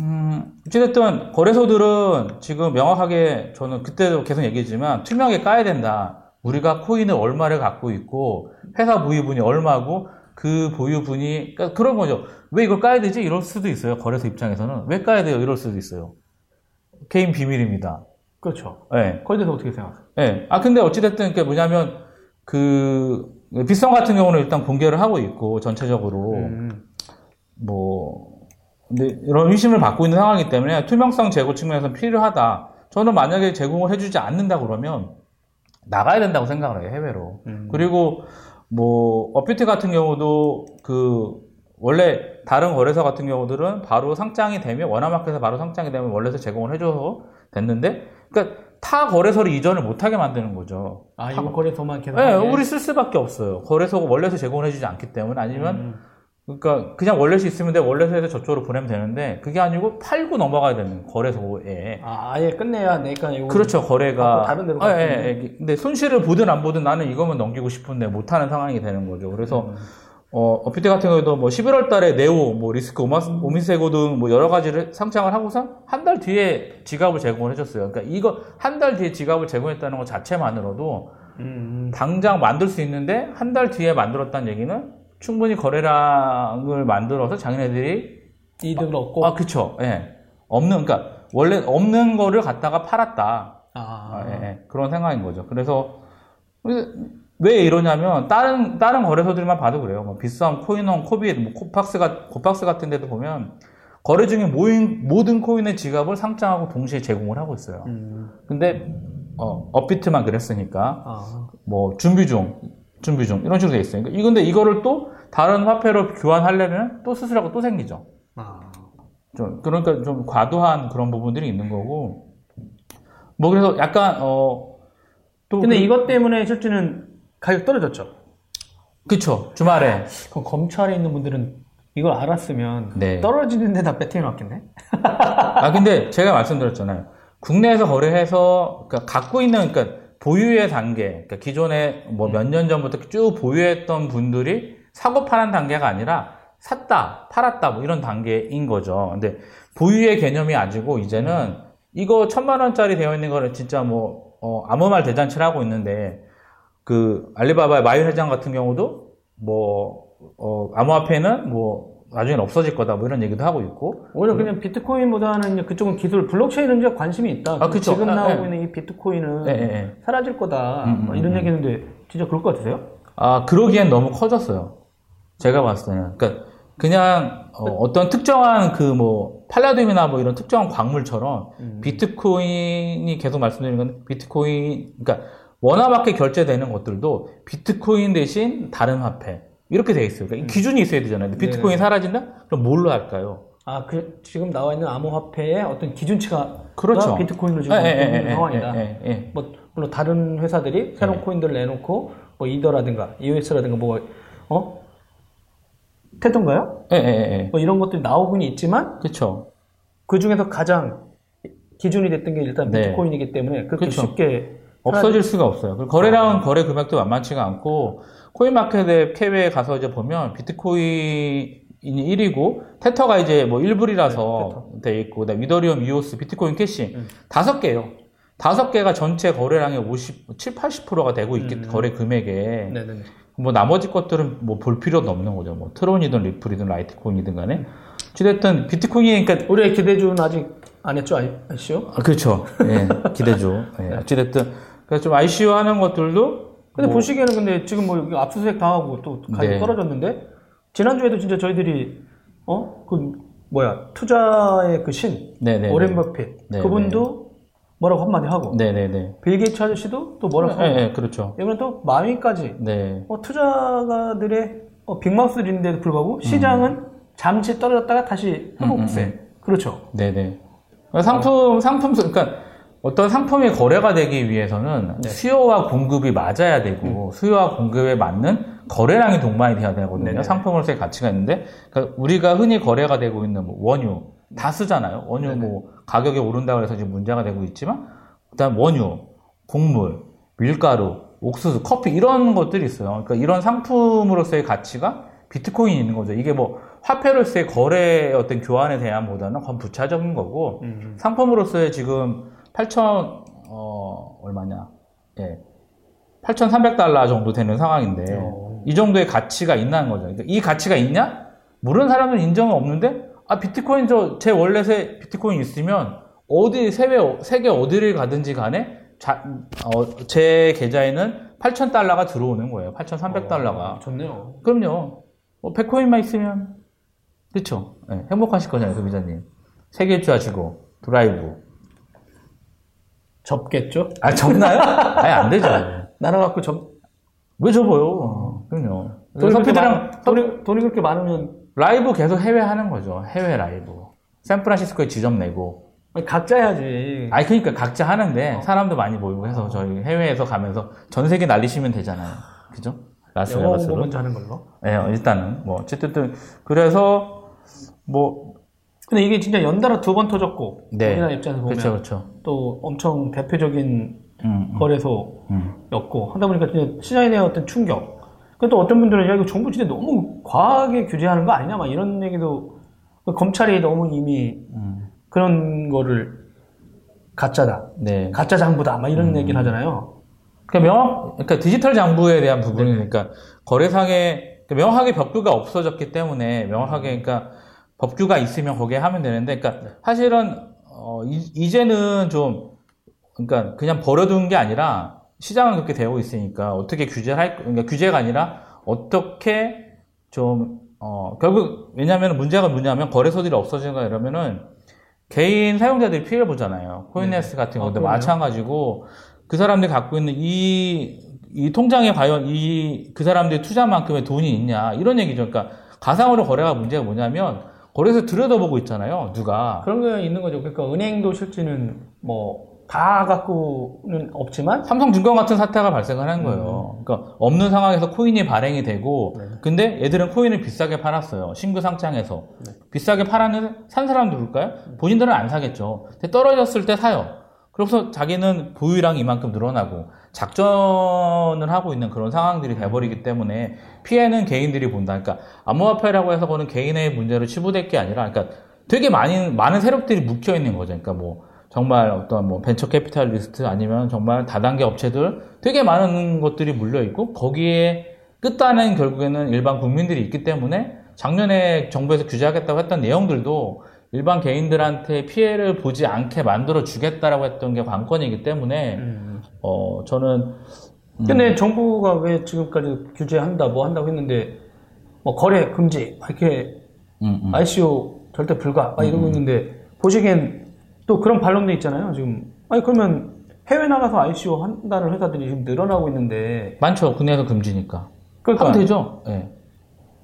음, 어찌됐든 거래소들은 지금 명확하게 저는 그때도 계속 얘기했지만 투명하게 까야 된다. 우리가 코인을 얼마를 갖고 있고 회사 부위분이 얼마고 그 보유분이 그러니까 그런 거죠. 왜 이걸 까야 되지? 이럴 수도 있어요. 거래소 입장에서는 왜 까야 돼요? 이럴 수도 있어요. 개인 비밀입니다. 그렇죠. 예. 거기에 대해서 어떻게 생각하세요? 예. 아 근데 어찌됐든 그게 뭐냐면 그 빗성 같은 경우는 일단 공개를 하고 있고 전체적으로 음. 뭐 근데 이런 의심을 받고 있는 상황이기 때문에 투명성 제고 측면에서 필요하다. 저는 만약에 제공을 해주지 않는다 그러면 나가야 된다고 생각을 해요 해외로. 음. 그리고 뭐 어피트 같은 경우도 그 원래 다른 거래소 같은 경우들은 바로 상장이 되면 원화마켓에서 바로 상장이 되면 원래서 제공을 해줘서 됐는데 그러니까 타 거래소를 이전을 못하게 만드는 거죠. 아, 이거 거래소만 계속. 네? 우리 쓸 수밖에 없어요. 거래소가 원래서 제공을 해주지 않기 때문에 아니면 음. 그러니까 그냥 월렛이 있으면 돼 월렛에서 저쪽으로 보내면 되는데 그게 아니고 팔고 넘어가야 되는 거래소에 아, 아예 끝내야 내가 이거. 그렇죠 거래가 다른 데로 아, 예. 예. 근데 손실을 보든 안 보든 나는 이거만 넘기고 싶은데 못하는 상황이 되는 거죠 그래서 음. 어, 어피트 같은 경우도 뭐 11월 달에 네오, 뭐 리스크 오마, 오미세고 등 뭐 여러 가지를 상장을 하고서 한 달 뒤에 지갑을 제공을 해줬어요. 그러니까 이거 한 달 뒤에 지갑을 제공했다는 것 자체만으로도 음. 당장 만들 수 있는데 한 달 뒤에 만들었다는 얘기는 충분히 거래량을 만들어서 자기네들이 이득을 얻고. 아 그쵸 예 없는 그러니까 원래 없는 거를 갖다가 팔았다 아. 아, 예, 예. 그런 생각인 거죠 그래서 왜 이러냐면 다른 다른 거래소들만 봐도 그래요 뭐 빗썸 코인원 코빗 뭐 고팍스가 고팍스 같은 데도 보면 거래 중에 모인, 모든 코인의 지갑을 상장하고 동시에 제공을 하고 있어요 음. 근데 어, 업비트만 그랬으니까 아. 뭐 준비 중, 준비 중 이런 식으로 돼 있어요. 그러니까 이 근데 이거를 또 다른 화폐로 교환하려면 또 수수료가 또 생기죠. 아. 좀 그러니까 좀 과도한 그런 부분들이 있는 거고. 뭐 그래서 약간 어 또 근데 이것 때문에 실제는 가격 떨어졌죠. 그쵸 주말에 그럼 검찰에 있는 분들은 이걸 알았으면 네. 떨어지는 데다 배팅해 놨겠네? 아 근데 제가 말씀드렸잖아요. 국내에서 거래해서 그러니까 갖고 있는 그러니까 보유의 단계, 그러니까 기존에 뭐 몇 년 전부터 쭉 보유했던 분들이 사고 파는 단계가 아니라 샀다, 팔았다 뭐 이런 단계인 거죠. 근데 보유의 개념이 아니고 이제는 이거 천만 원짜리 되어 있는 거는 진짜 뭐 어, 아무 말 대잔치를 하고 있는데 그 알리바바의 마유 회장 같은 경우도 뭐 어, 암호화폐는 뭐 나중엔 없어질 거다 뭐 이런 얘기도 하고 있고 오히려 그냥 비트코인보다는 그쪽은 기술 블록체인은 이제 관심이 있다. 아, 그쵸. 지금 아, 나오고 예. 있는 이 비트코인은 예, 예, 예. 사라질 거다. 음, 음, 뭐 이런 음. 얘기했는데 진짜 그럴 것 같으세요? 아, 그러기엔 너무 커졌어요. 제가 봤을 때는. 그러니까 그냥 어, 떤 특정한 그 뭐 팔라듐이나 뭐 이런 특정한 광물처럼 음. 비트코인이 계속 말씀드리는 건 비트코인 그러니까 원화밖에 결제되는 것들도 비트코인 대신 다른 화폐 이렇게 돼 있어요. 그러니까 이 기준이 있어야 되잖아요. 비트코인이 음. 네네. 사라진다? 그럼 뭘로 할까요? 아, 그 지금 나와 있는 암호화폐의 어떤 기준치가 그렇죠. 비트코인으로 지금 예, 예, 있는 예, 예, 상황이다. 예, 예. 뭐 물론 다른 회사들이 새로운 네. 코인들을 내놓고 뭐 이더라든가 EOS라든가 뭐 어? 테던가요? 예, 예, 예. 뭐 이런 것들이 나오긴 있지만 그렇죠. 그 중에서 가장 기준이 됐던 게 일단 네. 비트코인이기 때문에 그렇게 그쵸. 쉽게 없어질 수가 없어요. 거래량은 거래 금액도 만만치가 않고 코인마켓 캡에 가서 이제 보면 비트코인이 1위고 테터가 이제 뭐 1불이라서 돼 있고 그다음에 이더리움, 이오스, 비트코인 캐시 음. 다섯 개요. 다섯 개가 전체 거래량의 50, 7, 80%가 되고 있기 음. 거래 금액에 네네네. 뭐 나머지 것들은 뭐 볼 필요도 없는 거죠. 뭐 트론이든 리플이든 라이트코인이든 간에 어찌됐든 비트코인이 그러니까 우리의 기대주는 아직 안 했죠, 아시죠? 아, 그렇죠. 예, 기대죠. 예, 어찌됐든 그래서 좀 ICO 하는 것들도 근데 뭐- 보시기에는 근데 지금 뭐 여기 압수수색 당하고 또 가격이 네. 떨어졌는데 지난주에도 진짜 저희들이 어? 그 뭐야 투자의 귀신 네네. 워렌 버핏 네, 그분도 뭐라고 한마디 하고 네네네. 빌 게이츠 아저씨도 또 뭐라고 예, 예, 그렇죠. 이번에 또 마윈까지 네. 어, 투자가들의 어, big mouth인데도 불구하고 시장은 잠시 떨어졌다가 다시 회복세 음, 음, 그렇죠 네네. 상품, 상품, 수- 그러니까 어떤 상품이 거래가 되기 위해서는 네. 수요와 공급이 맞아야 되고 수요와 공급에 맞는 거래량이 동반이 돼야 되거든요. 네네. 상품으로서의 가치가 있는데 그러니까 우리가 흔히 거래가 되고 있는 뭐 원유 다 쓰잖아요. 원유 네네. 뭐 가격이 오른다고 해서 지금 문제가 되고 있지만 그다음 원유, 곡물, 밀가루, 옥수수, 커피 이런 것들이 있어요. 그러니까 이런 상품으로서의 가치가 비트코인이 있는 거죠. 이게 뭐 화폐로서의 거래 어떤 교환에 대한 보다는 건 부차적인 거고 음. 상품으로서의 지금 8천 어 얼마냐? 예. 8,300달러 정도 되는 상황인데 어. 이 정도의 가치가 있다는 거죠. 그러니까 이 가치가 있냐? 모르는 사람은 인정은 없는데 아 비트코인 저제 월렛에 비트코인 있으면 어디 세계 세계 어디를 가든지 간에 자, 어, 제 계좌에는 8천 달러가 들어오는 거예요. 8,300달러가. 어, 좋네요. 그럼요. 뭐 100코인만 있으면 그렇죠. 네, 행복하실 거잖아요, 소비자님. 세계주 하시고 드라이브. 접겠죠? 아 접나요? 아예 안 되죠. <laughs> 날아갖고 접. 왜 접어요? 그럼요. 돈이 많, 돈이, 돈이 그렇게 많으면 라이브 계속 해외 하는 거죠. 해외 라이브. 샌프란시스코에 지점 내고. 아니, 각자 해야지. 아니 그러니까 각자 하는데 어. 사람도 많이 모이고 해서 저희 해외에서 가면서 전 세계 날리시면 되잖아요. 그죠? 라스베가스로. 먼저 하는 걸로. 네, 일단은 뭐 어쨌든 그래서 뭐 근데 이게 진짜 연달아 두 번 터졌고 네. 우리나라 입장에서 보면 그렇죠, 그렇죠. 또 엄청 대표적인 음, 음, 거래소였고 음. 하다 보니까 진짜 시장에 대한 어떤 충격. 근데 또 어떤 분들은 야 이거 정부 진짜 너무 과하게 규제하는 거 아니냐 막 이런 얘기도 검찰이 너무 이미 음. 그런 거를 가짜다, 네. 가짜 장부다 막 이런 음. 얘기를 하잖아요. 그러니까 명, 그러니까 디지털 장부에 대한 부분이니까 거래상에 그러니까 명확하게 법규가 없어졌기 때문에 명확하게 그러니까 법규가 있으면 거기에 하면 되는데 그러니까 사실은 어, 이, 제는좀 그러니까 그냥 버려둔 게 아니라 시장은 그렇게 되고 있으니까 어떻게 규제를 할 그러니까 규제가 아니라 어떻게 좀 어, 결국 왜냐하면 문제가 뭐냐면 거래소들이 없어지는 거 이러면은 개인 사용자들이 피해를 보잖아요. 코인네스 같은 아, 것도 그럼요. 마찬가지고 그 사람들이 갖고 있는 이, 이 통장에 과연 이, 그 사람들이 투자만큼의 돈이 있냐, 이런 얘기죠. 그러니까 가상으로 거래가 문제가 뭐냐면, 거래소 들여다보고 있잖아요, 누가. 그런 게 있는 거죠. 그러니까 은행도 실제는 뭐 다 갖고는 없지만 삼성증권 같은 사태가 발생을 한 거예요. 그러니까 없는 상황에서 코인이 발행이 되고, 네. 근데 얘들은 코인을 비싸게 팔았어요. 신규 상장에서. 네. 비싸게 팔았는데 산 사람 누굴까요? 본인들은 안 사겠죠. 근데 떨어졌을 때 사요. 그래서 자기는 보유량이 이만큼 늘어나고 작전을 하고 있는 그런 상황들이 돼버리기 때문에 피해는 개인들이 본다. 그러니까 암호화폐라고 해서 그는 개인의 문제로 치부될 게 아니라, 그러니까 되게 많은 많은 세력들이 묶여 있는 거죠. 그러니까 뭐 정말 어떤 뭐 venture capitalist 아니면 정말 다단계 업체들 되게 많은 것들이 물려 있고 거기에 끝단은 결국에는 일반 국민들이 있기 때문에 작년에 정부에서 규제하겠다고 했던 내용들도 일반 개인들한테 피해를 보지 않게 만들어 주겠다라고 했던 게 관건이기 때문에 어 저는 음, 근데 정부가 왜 지금까지 규제한다 뭐 한다고 했는데 뭐 거래 금지 막 이렇게 음, 음. ICO 절대 불가 막 이러고 있는데 보시기엔 또 그런 반론도 있잖아요 지금. 아니 그러면 해외 나가서 ICO 한다는 회사들이 지금 늘어나고 있는데. 많죠. 국내에서 금지니까. 그러니까 되죠. 예.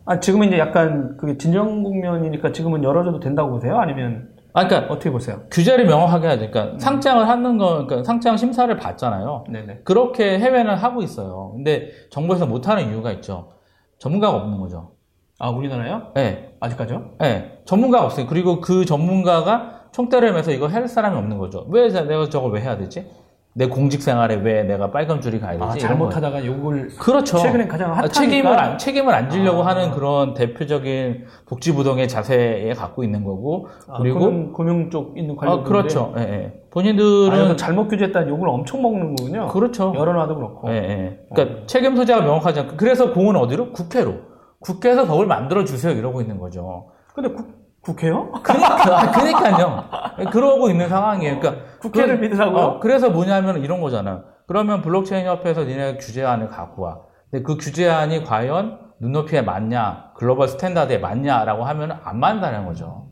아 지금은 이제 약간 그게 진정 국면이니까 지금은 열어줘도 된다고 보세요 아니면 아 그러니까 어떻게 보세요? 규제를 명확하게 해야 돼. 그러니까 상장을 하는 거, 그러니까 상장 심사를 받잖아요. 네네 그렇게 해외는 하고 있어요. 근데 정부에서 못 하는 이유가 있죠. 전문가가 없는 거죠. 아 우리나라요? 예, 아직까지요? 예. 전문가가 없어요. 그리고 그 전문가가 총대를 매서 이거 할 사람이 없는 거죠. 왜 내가 저걸 왜 해야 되지? 내 공직 생활에 왜 내가 빨간 줄이 가야 되지? 아. 잘못하다가 욕을 그렇죠. 최근엔 가장 아, 핫하니까 책임을 안, 책임을 안 지려고 아. 하는 그런 대표적인 복지부동의 자세에 갖고 있는 거고. 아, 그리고, 금융, 금융 쪽 있는 관련 아, 그렇죠. 예, 예. 본인들은. 잘못 규제했다는 욕을 엄청 먹는 거군요. 그렇죠. 여론화도 그렇고. 예, 예. 그러니까 책임 소재가 명확하지 않고. 그래서 공은 어디로? 국회로. 국회에서 법을 만들어 주세요 이러고 있는 거죠. 근데 국, 국회요? 그러니까, 아, 그러니까요. 그러고 있는 상황이에요. 그러니까 국회를 그- 믿으라고요? 어, 그래서 뭐냐면 이런 거잖아요. 그러면 블록체인 협회에서 니네 규제안을 갖고 와. 근데 그 규제안이 과연 눈높이에 맞냐, global standard에 맞냐라고 하면 안 맞는다는 거죠.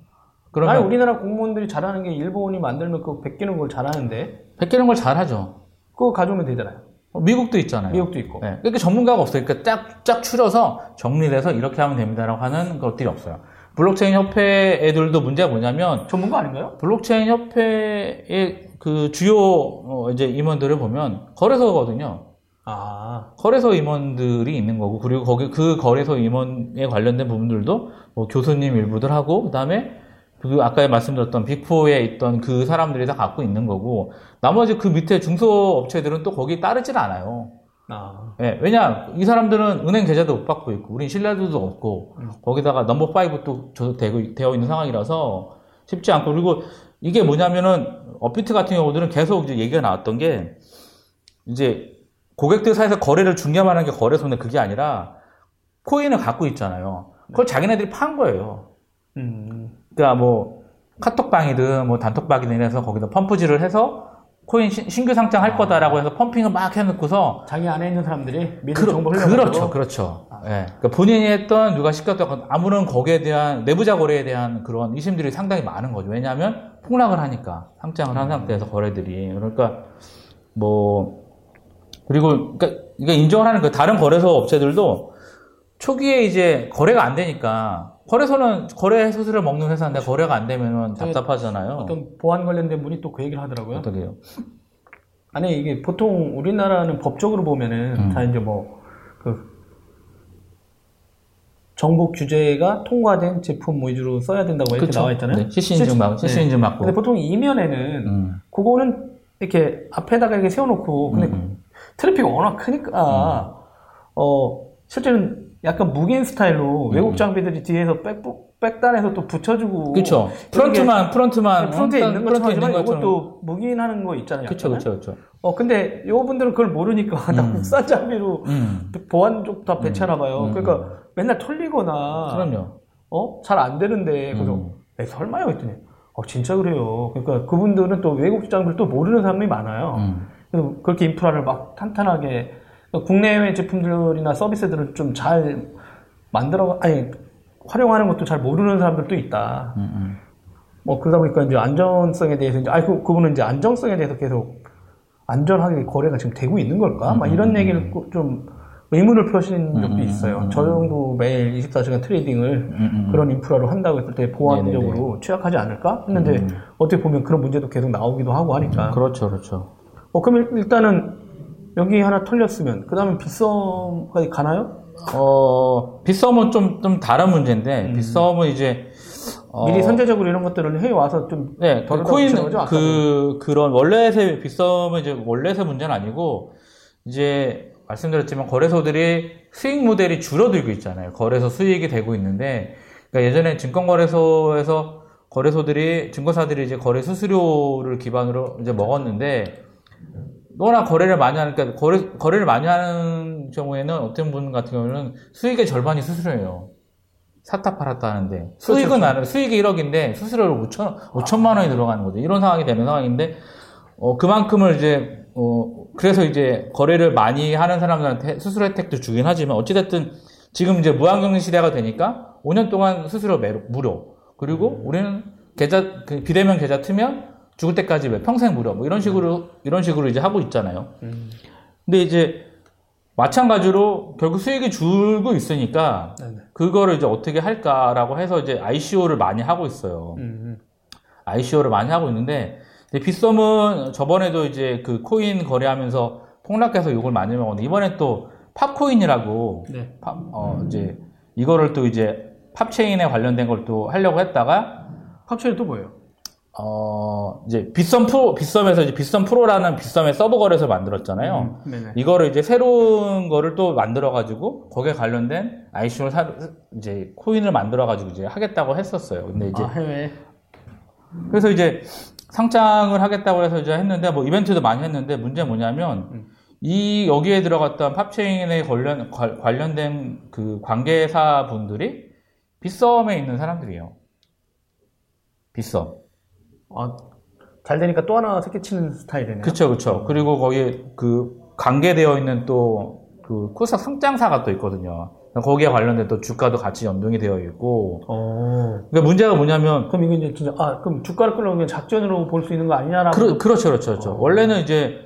그러면 아니, 우리나라 공무원들이 잘하는 게 일본이 만들면 그거 베끼는 걸 잘하는데, 베끼는 걸 잘하죠. 그거 가져오면 되잖아요. 어, 미국도 있잖아요. 미국도 있고. 네. 그러니까 전문가가 없어요. 그러니까 쫙, 쫙 추려서 정리를 해서 이렇게 하면 됩니다라고 하는 것들이 없어요. 블록체인 협회 애들도 문제가 뭐냐면 전문가 아닌가요? 블록체인 협회의 그 주요 어, 이제 임원들을 보면 거래소거든요. 아, 거래소 임원들이 있는 거고 그리고 거기 그 거래소 임원에 관련된 부분들도 뭐 교수님 일부들 하고 그다음에 그 아까 말씀드렸던 Big Four에 있던 그 사람들이 다 갖고 있는 거고 나머지 그 밑에 중소업체들은 또 거기 따르질 않아요. 아. 예, 왜냐 이 사람들은 은행 계좌도 못 받고 있고 우린 신뢰도도 없고 거기다가 넘버 5또 저- 되고 되어 있는 상황이라서 쉽지 않고 그리고 이게 뭐냐면은 업비트 같은 경우들은 계속 이제 얘기가 나왔던 게 이제 고객들 사이에서 거래를 중개하는 게 거래소인데 그게 아니라 코인을 갖고 있잖아요. 그걸 자기네들이 판 거예요. 음. 그러니까 뭐 카톡방이든 뭐 단톡방이든 해서 거기다 펌프질을 해서 코인 신- 신규 상장 할 거다라고 해서 펌핑을 막 해놓고서 자기 안에 있는 사람들이 미리 그러- 정보 그렇죠, 흘려가지고 그렇죠. 예. 그러니까 본인이 했던 누가 시켰던 아무런 거기에 대한 내부자 거래에 대한 그런 의심들이 상당히 많은 거죠. 왜냐하면 폭락을 하니까 상장을 한 상태에서 거래들이 그러니까 뭐 그리고 그러니까 이게 인정을 하는 그 다른 거래소 업체들도 초기에 이제 거래가 안 되니까 거래소는 거래 수수료 먹는 회사인데 거래가 안 되면은 답답하잖아요. 어떤 보안 관련된 분이 또 그 얘기를 하더라고요. 어떻게 해요? <laughs> 아니 이게 보통 우리나라는 법적으로 보면은 음. 다 이제 뭐 그 정부 규제가 통과된 제품 위주로 써야 된다고 이렇게 그쵸? 나와 있잖아요. 네, CC 인증 받고, CC 네. 인증 받고. 근데 보통 이면에는 음. 그거는 이렇게 앞에다가 이렇게 세워놓고 근데 음. 트래픽이 워낙 크니까 어 실제는 약간 묵인 스타일로 외국 장비들이 뒤에서 back back단에서 또 붙여주고 음. 그쵸. 그런 게 front만, front만. front에 있는 것처럼 하지만. 이것도 묵인하는 거 있잖아요. 그쵸. 그쵸, 그쵸. 어 근데 요분들은 그걸 모르니까 <laughs> 다 음. 국산 장비로 음. 보안 쪽 다 배치하나 봐요. 음, 그러니까 맨날 털리거나 그럼요. 어 잘 안 되는데 그래서 음. 에, 설마요 했더니 어 진짜 그래요. 그러니까 그분들은 또 외국 장비를 또 모르는 사람이 많아요. 음. 그래서 그렇게 인프라를 막 탄탄하게 그러니까 국내외 제품들이나 서비스들을 좀 잘 만들어 아니 활용하는 것도 잘 모르는 사람들도 있다. 음, 음. 뭐 그러다 보니까 이제 안전성에 대해서 이제 아이 그 그분은 이제 안정성에 대해서 계속 안전하게 거래가 지금 되고 있는 걸까? 막 이런 얘기를 꼭좀 의문을 표시는 적도 음, 있어요. 음, 음, 저 정도 매일 24시간 트레이딩을 음, 음. 그런 인프라로 한다고 했을 때 보안적으로 취약하지 않을까 했는데 음. 어떻게 보면 그런 문제도 계속 나오기도 하고 하니까. 그렇죠, 그렇죠. 어 그럼 일단은 여기 하나 털렸으면 그 다음에 빗썸까지 가나요? 어, 빗썸은 좀, 좀 다른 문제인데, 음. 빗썸은 이제, 어, 미리 선제적으로 이런 것들을 해 와서 좀 네, 그 코인, 거죠. 그, 그런 원래의 빗썸은 이제 원래의 문제는 아니고, 이제, 말씀드렸지만 거래소들이 수익 모델이 줄어들고 있잖아요. 거래소 수익이 되고 있는데, 그러니까 예전에 증권거래소에서 거래소들이, 증권사들이 이제 거래 수수료를 기반으로 이제 먹었는데, 너나 거래를 많이 하니까, 거래, 거래를 많이 하는 경우에는 어떤 분 같은 경우는 수익의 절반이 수수료예요. 샀다 팔았다 하는데 수익은 그렇죠. 나는 수익이 1억인데 수수료로 5천 5천만 원이 들어가는 거죠. 이런 상황이 되는 상황인데 어 그만큼을 이제 어 그래서 이제 거래를 많이 하는 사람들한테 수수료 혜택도 주긴 하지만 어찌 됐든 지금 이제 무한경리 시대가 되니까 5년 동안 수수료 매로, 무료. 그리고 우리는 계좌 그 비대면 계좌 트면 죽을 때까지 왜 평생 무료. 뭐 이런 식으로 이런 식으로 이제 하고 있잖아요. 음. 근데 이제 마찬가지로 결국 수익이 줄고 있으니까 네네. 그거를 이제 어떻게 할까라고 해서 이제 ICO를 많이 하고 있어요. 음, ICO를 많이 하고 있는데 빗썸은 저번에도 이제 그 코인 거래하면서 폭락해서 욕을 많이 먹었는데 이번에 또 팝코인이라고 음. 네. 팝, 어 이제 이거를 또 이제 팝체인에 관련된 걸 또 하려고 했다가 팝체인 또 뭐예요? 어 이제 빗썸 프로 빗썸에서 이제 빗썸 프로라는 빗썸의 서브 거래소를 만들었잖아요. 음. 이거를 이제 새로운 거를 또 만들어 가지고 거기에 관련된 ICO를 사, 이제 코인을 만들어 가지고 이제 하겠다고 했었어요. 근데 이제 아, 해외. 그래서 이제 상장을 하겠다고 해서 이제 했는데 뭐 이벤트도 많이 했는데 문제는 뭐냐면 음. 이 여기에 들어갔던 팝체인에 관련 관- 관련된 그 관계사 분들이 빗썸에 있는 사람들이에요. 빗썸. 아, 잘 되니까 또 하나 새끼 치는 스타일이네요. 그쵸, 그쵸. 그리고 거기에 그 관계되어 있는 또 그 코스닥 상장사가 또 있거든요. 거기에 관련된 또 주가도 같이 연동이 되어 있고. 어. 그러니까 문제가 뭐냐면 그럼 이거 이제 진짜 아 그럼 주가를 끌어오면 작전으로 볼 수 있는 거 아니냐라고. 그렇, 그렇죠, 그렇죠, 그렇죠. 어. 원래는 이제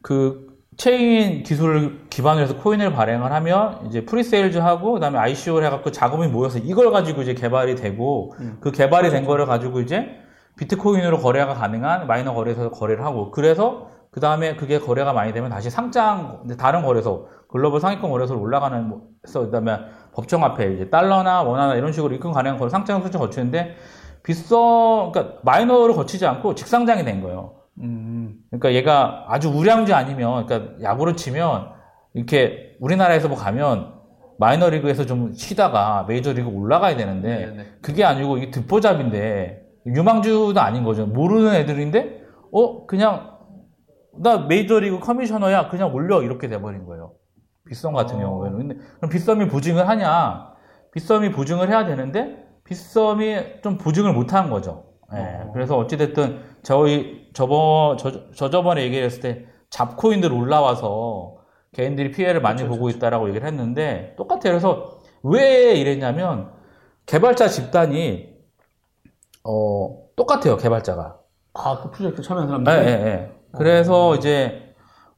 그 체인 기술을 기반으로 해서 코인을 발행을 하면 이제 pre-sales 하고 그다음에 ICO를 해갖고 자금이 모여서 이걸 가지고 이제 개발이 되고 음. 그 개발이 된 거를 가지고 이제 비트코인으로 거래가 가능한 마이너 거래소에서 거래를 하고 그래서 그 다음에 그게 거래가 많이 되면 다시 상장 다른 거래소 글로벌 상위권 거래소로 올라가는 뭐 해서 그다음에 법정 화폐 이제 달러나 원화나 이런 식으로 입금 가능한 거래 상장 수준 거치는데 비싸 그러니까 마이너를 거치지 않고 직상장이 된 거예요. 음. 그러니까 얘가 아주 우량주 아니면, 그러니까 야구로 치면, 이렇게 우리나라에서 뭐 가면, 마이너리그에서 좀 쉬다가 메이저리그 올라가야 되는데, 네네. 그게 아니고 이게 듣보잡인데, 유망주도 아닌 거죠. 모르는 애들인데, 어, 그냥, 나 메이저리그 커미셔너야. 그냥 올려. 이렇게 돼버린 거예요. 빗썸 같은 어. 경우에는. 근데 그럼 빗썸이 보증을 하냐? 빗썸이 보증을 해야 되는데 빗썸이 좀 보증을 못 한 거죠. 예, 어. 그래서 어찌됐든 저희 저번 저, 저 저번에 얘기했을 때 잡코인들 올라와서 개인들이 피해를 많이 그렇죠, 보고 있다라고 얘기를 했는데 똑같아요. 그래서 왜 이랬냐면 개발자 집단이 어 똑같아요. 개발자가. 아, 그 프로젝트 참여한 예, 사람들. 예, 예. 그래서 이제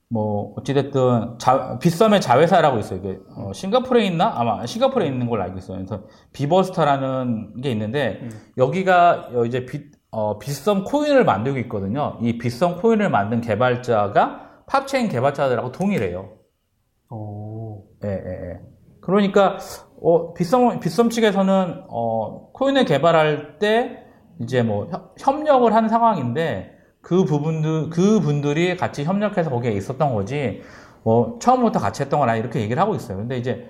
뭐 어찌됐든 자, 빗썸의 자회사라고 있어요. 이게 어, 싱가포르에 있나? 아마 싱가포르에 있는 걸로 알고 있어요. 그래서 비버스타라는 게 있는데 음. 여기가 어, 이제 빗, 어, 빗썸 코인을 만들고 있거든요. 이 빗썸 코인을 만든 개발자가 팝체인 개발자들하고 동일해요. 오. 예, 예, 예. 그러니까 어, 빗썸 빗썸 측에서는 어, 코인을 개발할 때 이제 뭐 협- 협력을 한 상황인데 그 부분들 그 분들이 같이 협력해서 거기에 있었던 거지 뭐 처음부터 같이 했던 건 아니 이렇게 얘기를 하고 있어요. 근데 이제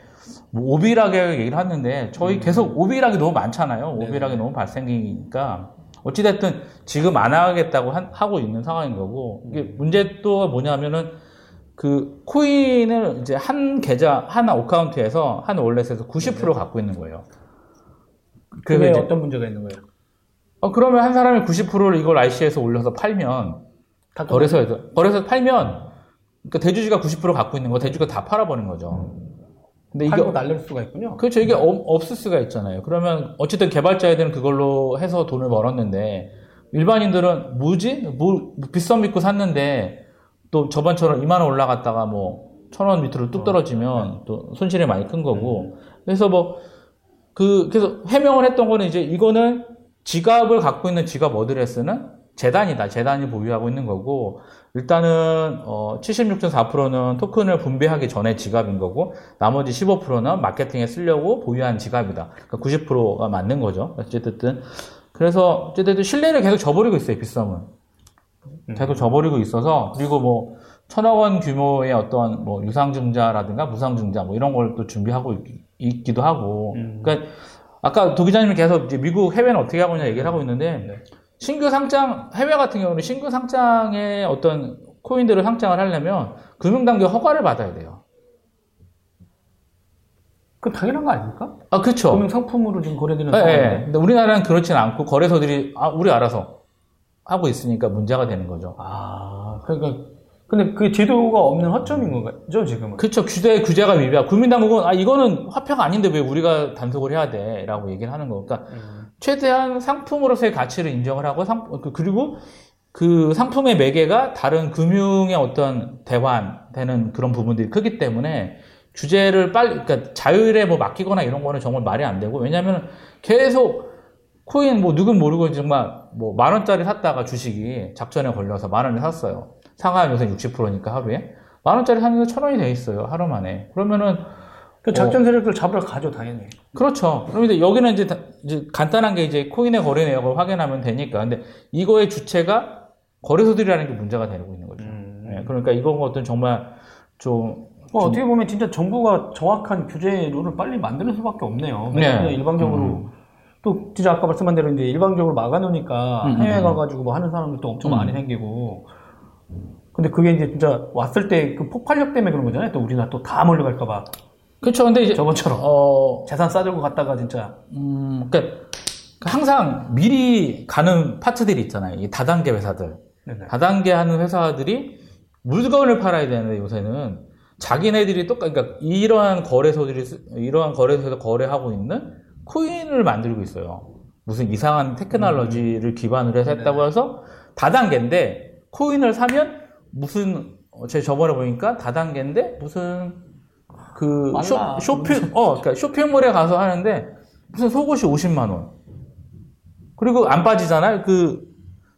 뭐 오비락에 얘기를 하는데 저희 계속 오비락이 너무 많잖아요. 오비락이 너무 발생기니까 어찌됐든 지금 안 하겠다고 한- 하고 있는 상황인 거고 이게 문제 또 뭐냐면은 그 코인을 이제 한 계좌 한 어카운트에서 한 월렛에서 90% 갖고 있는 거예요. 그게 어떤 문제가 있는 거예요? 어, 그러면 한 사람이 90%를 이걸 IC에서 올려서 팔면 다 거래소에서 거래소 팔면 그러니까 대주주가 90% 갖고 있는 거 대주가 다 팔아버린 거죠. 근데 이게 날릴 수가 있군요. 그렇죠. 이게 없, 없을 수가 있잖아요. 그러면 어쨌든 개발자애들은 그걸로 해서 돈을 벌었는데 일반인들은 뭐지? 뭐 비싼 믿고 샀는데 또 저번처럼 2만 원 올라갔다가 뭐 천 원 밑으로 뚝 떨어지면 또 손실이 많이 큰 거고. 그래서 뭐 그 그래서 해명을 했던 거는 이제 이거는 지갑을 갖고 있는 지갑 어드레스는 재단이다. 재단이 보유하고 있는 거고 일단은 어 76.4%는 토큰을 분배하기 전에 지갑인 거고 나머지 15%는 마케팅에 쓰려고 보유한 지갑이다. 그러니까 90%가 맞는 거죠. 어쨌든 그래서 어쨌든 신뢰를 계속 저버리고 있어요. 빗썸은 계속 저버리고 있어서 그리고 뭐 천억 원 규모의 어떤 뭐 유상증자라든가 무상증자 뭐 이런 걸 또 준비하고 있, 기도 하고 음. 그러니까 아까 도 기자님이 계속 이제 미국 해외는 어떻게 하고 있냐 얘기를 하고 있는데 네. 신규 상장 해외 같은 경우는 신규 상장의 어떤 코인들을 상장을 하려면 금융당국 허가를 받아야 돼요. 그 당연한 거 아닙니까? 아 그렇죠. 금융 상품으로 지금 거래되는 예, 예. 상황인데. 근데 우리나라는 그렇지는 않고 거래소들이 아 우리 알아서 하고 있으니까 문제가 되는 거죠. 아, 그러니까 근데 그 제도가 없는 허점인 거죠 지금은. 그렇죠. 규제 규제가 미비하고 국민당국은 아 이거는 화폐가 아닌데 왜 우리가 단속을 해야 돼 라고 얘기를 하는 거. 그러니까 음. 최대한 상품으로서의 가치를 인정을 하고 상 그- 그리고 그 상품의 매개가 다른 금융의 어떤 대환되는 그런 부분들이 크기 때문에 규제를 빨리 그러니까 자율에 뭐 맡기거나 이런 거는 정말 말이 안 되고 왜냐하면 계속 코인 뭐 누군 모르고 정말 뭐 만 원짜리 샀다가 주식이 작전에 걸려서 만 원을 샀어요. 요새 60%니까 하루에 만 원짜리 사는 게 천 원이 돼 있어요 하루 만에. 그러면은 그 작전 세력들 잡으러 가죠 당연히. 그렇죠. 그럼 이제 여기는 이제, 다- 이제 간단한 게 이제 코인의 거래 내역을 확인하면 되니까. 근데 이거의 주체가 거래소들이라는 게 문제가 되고 있는 거죠. 음. 예, 그러니까 이건 것들은 정말 좀뭐 어떻게 보면 진짜 정부가 정확한 규제 룰을 빨리 만드는 수밖에 없네요. 네. 왜냐면 일방적으로 또 진짜 아까 말씀한 대로 이제 일방적으로 막아놓으니까 음, 해외 음, 가가지고 뭐 하는 사람들도 엄청 음. 많이 생기고. 근데 그게 이제 진짜 왔을 때 그 폭발력 때문에 그런 거잖아요. 또 우리나라 또 다 몰려갈까봐 그렇죠. 근데 이제 저번처럼 어, 재산 싸들고 갔다가 진짜 음, 그러니까 항상 미리 가는 파트들이 있잖아요. 이 다단계 회사들. 네네. 다단계 하는 회사들이 물건을 팔아야 되는데 요새는 자기네들이 똑같, 그러니까 이러한 거래소들이, 쓰- 이러한 거래소에서 거래하고 있는 코인을 만들고 있어요. 무슨 이상한 테크놀로지를 기반으로 해서 했다고 해서 다단계인데 코인을 사면 무슨, 어, 제 저번에 보니까 다단계인데 무슨 그 쇼. 쇼핑, 어, 그러니까 쇼핑몰에 가서 하는데 무슨 속옷이 50만 원. 그리고 안 빠지잖아요. 그,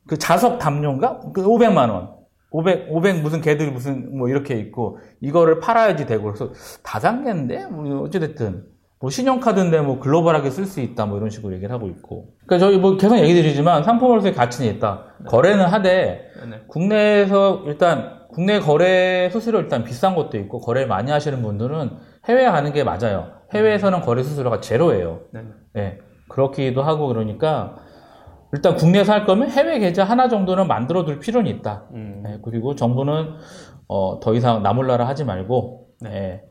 그 자석 담요인가? 그 500만 원. 500, 500 무슨 개들이 무슨 뭐 이렇게 있고 이거를 팔아야지 되고 그래서 다단계인데 뭐 어찌됐든 뭐 신용카드인데 뭐 글로벌하게 쓸 수 있다 뭐 이런 식으로 얘기를 하고 있고 그러니까 저희 뭐 계속 얘기 드리지만 상품으로서의 가치는 있다 거래는 하되 네네. 국내에서 일단 국내 거래 수수료 일단 비싼 것도 있고 거래를 많이 하시는 분들은 해외에 가는 게 맞아요 해외에서는 거래 수수료가 제로예요 네네. 네, 그렇기도 하고 그러니까 일단 국내에서 할 거면 해외 계좌 하나 정도는 만들어 둘 필요는 있다. 음. 네, 그리고 정부는 어, 더 이상 나몰라라 하지 말고 네,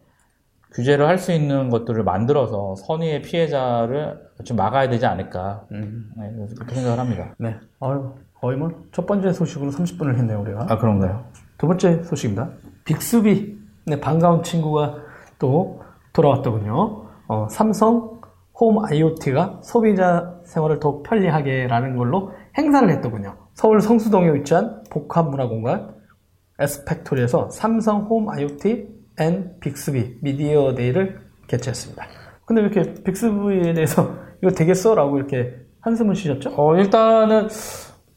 규제를 할 수 있는 것들을 만들어서 선의의 피해자를 좀 막아야 되지 않을까 음. 네, 그렇게 생각을 합니다. 네. 아유, 거의 뭐 첫 번째 소식으로 30분을 했네요, 우리가. 아 그런가요? 두 번째 소식입니다. 빅스비. 네, 반가운 친구가 또 돌아왔더군요. 어, 삼성 홈 IoT가 소비자 생활을 더욱 편리하게라는 걸로 행사를 했더군요. 서울 성수동에 위치한 복합문화공간 에스펙토리에서 삼성 홈 IoT and 빅스비 미디어 데이를 개최했습니다. 근데 왜 이렇게 빅스비에 대해서 이거 되겠어? 라고 이렇게 한숨을 쉬셨죠? 어 일단은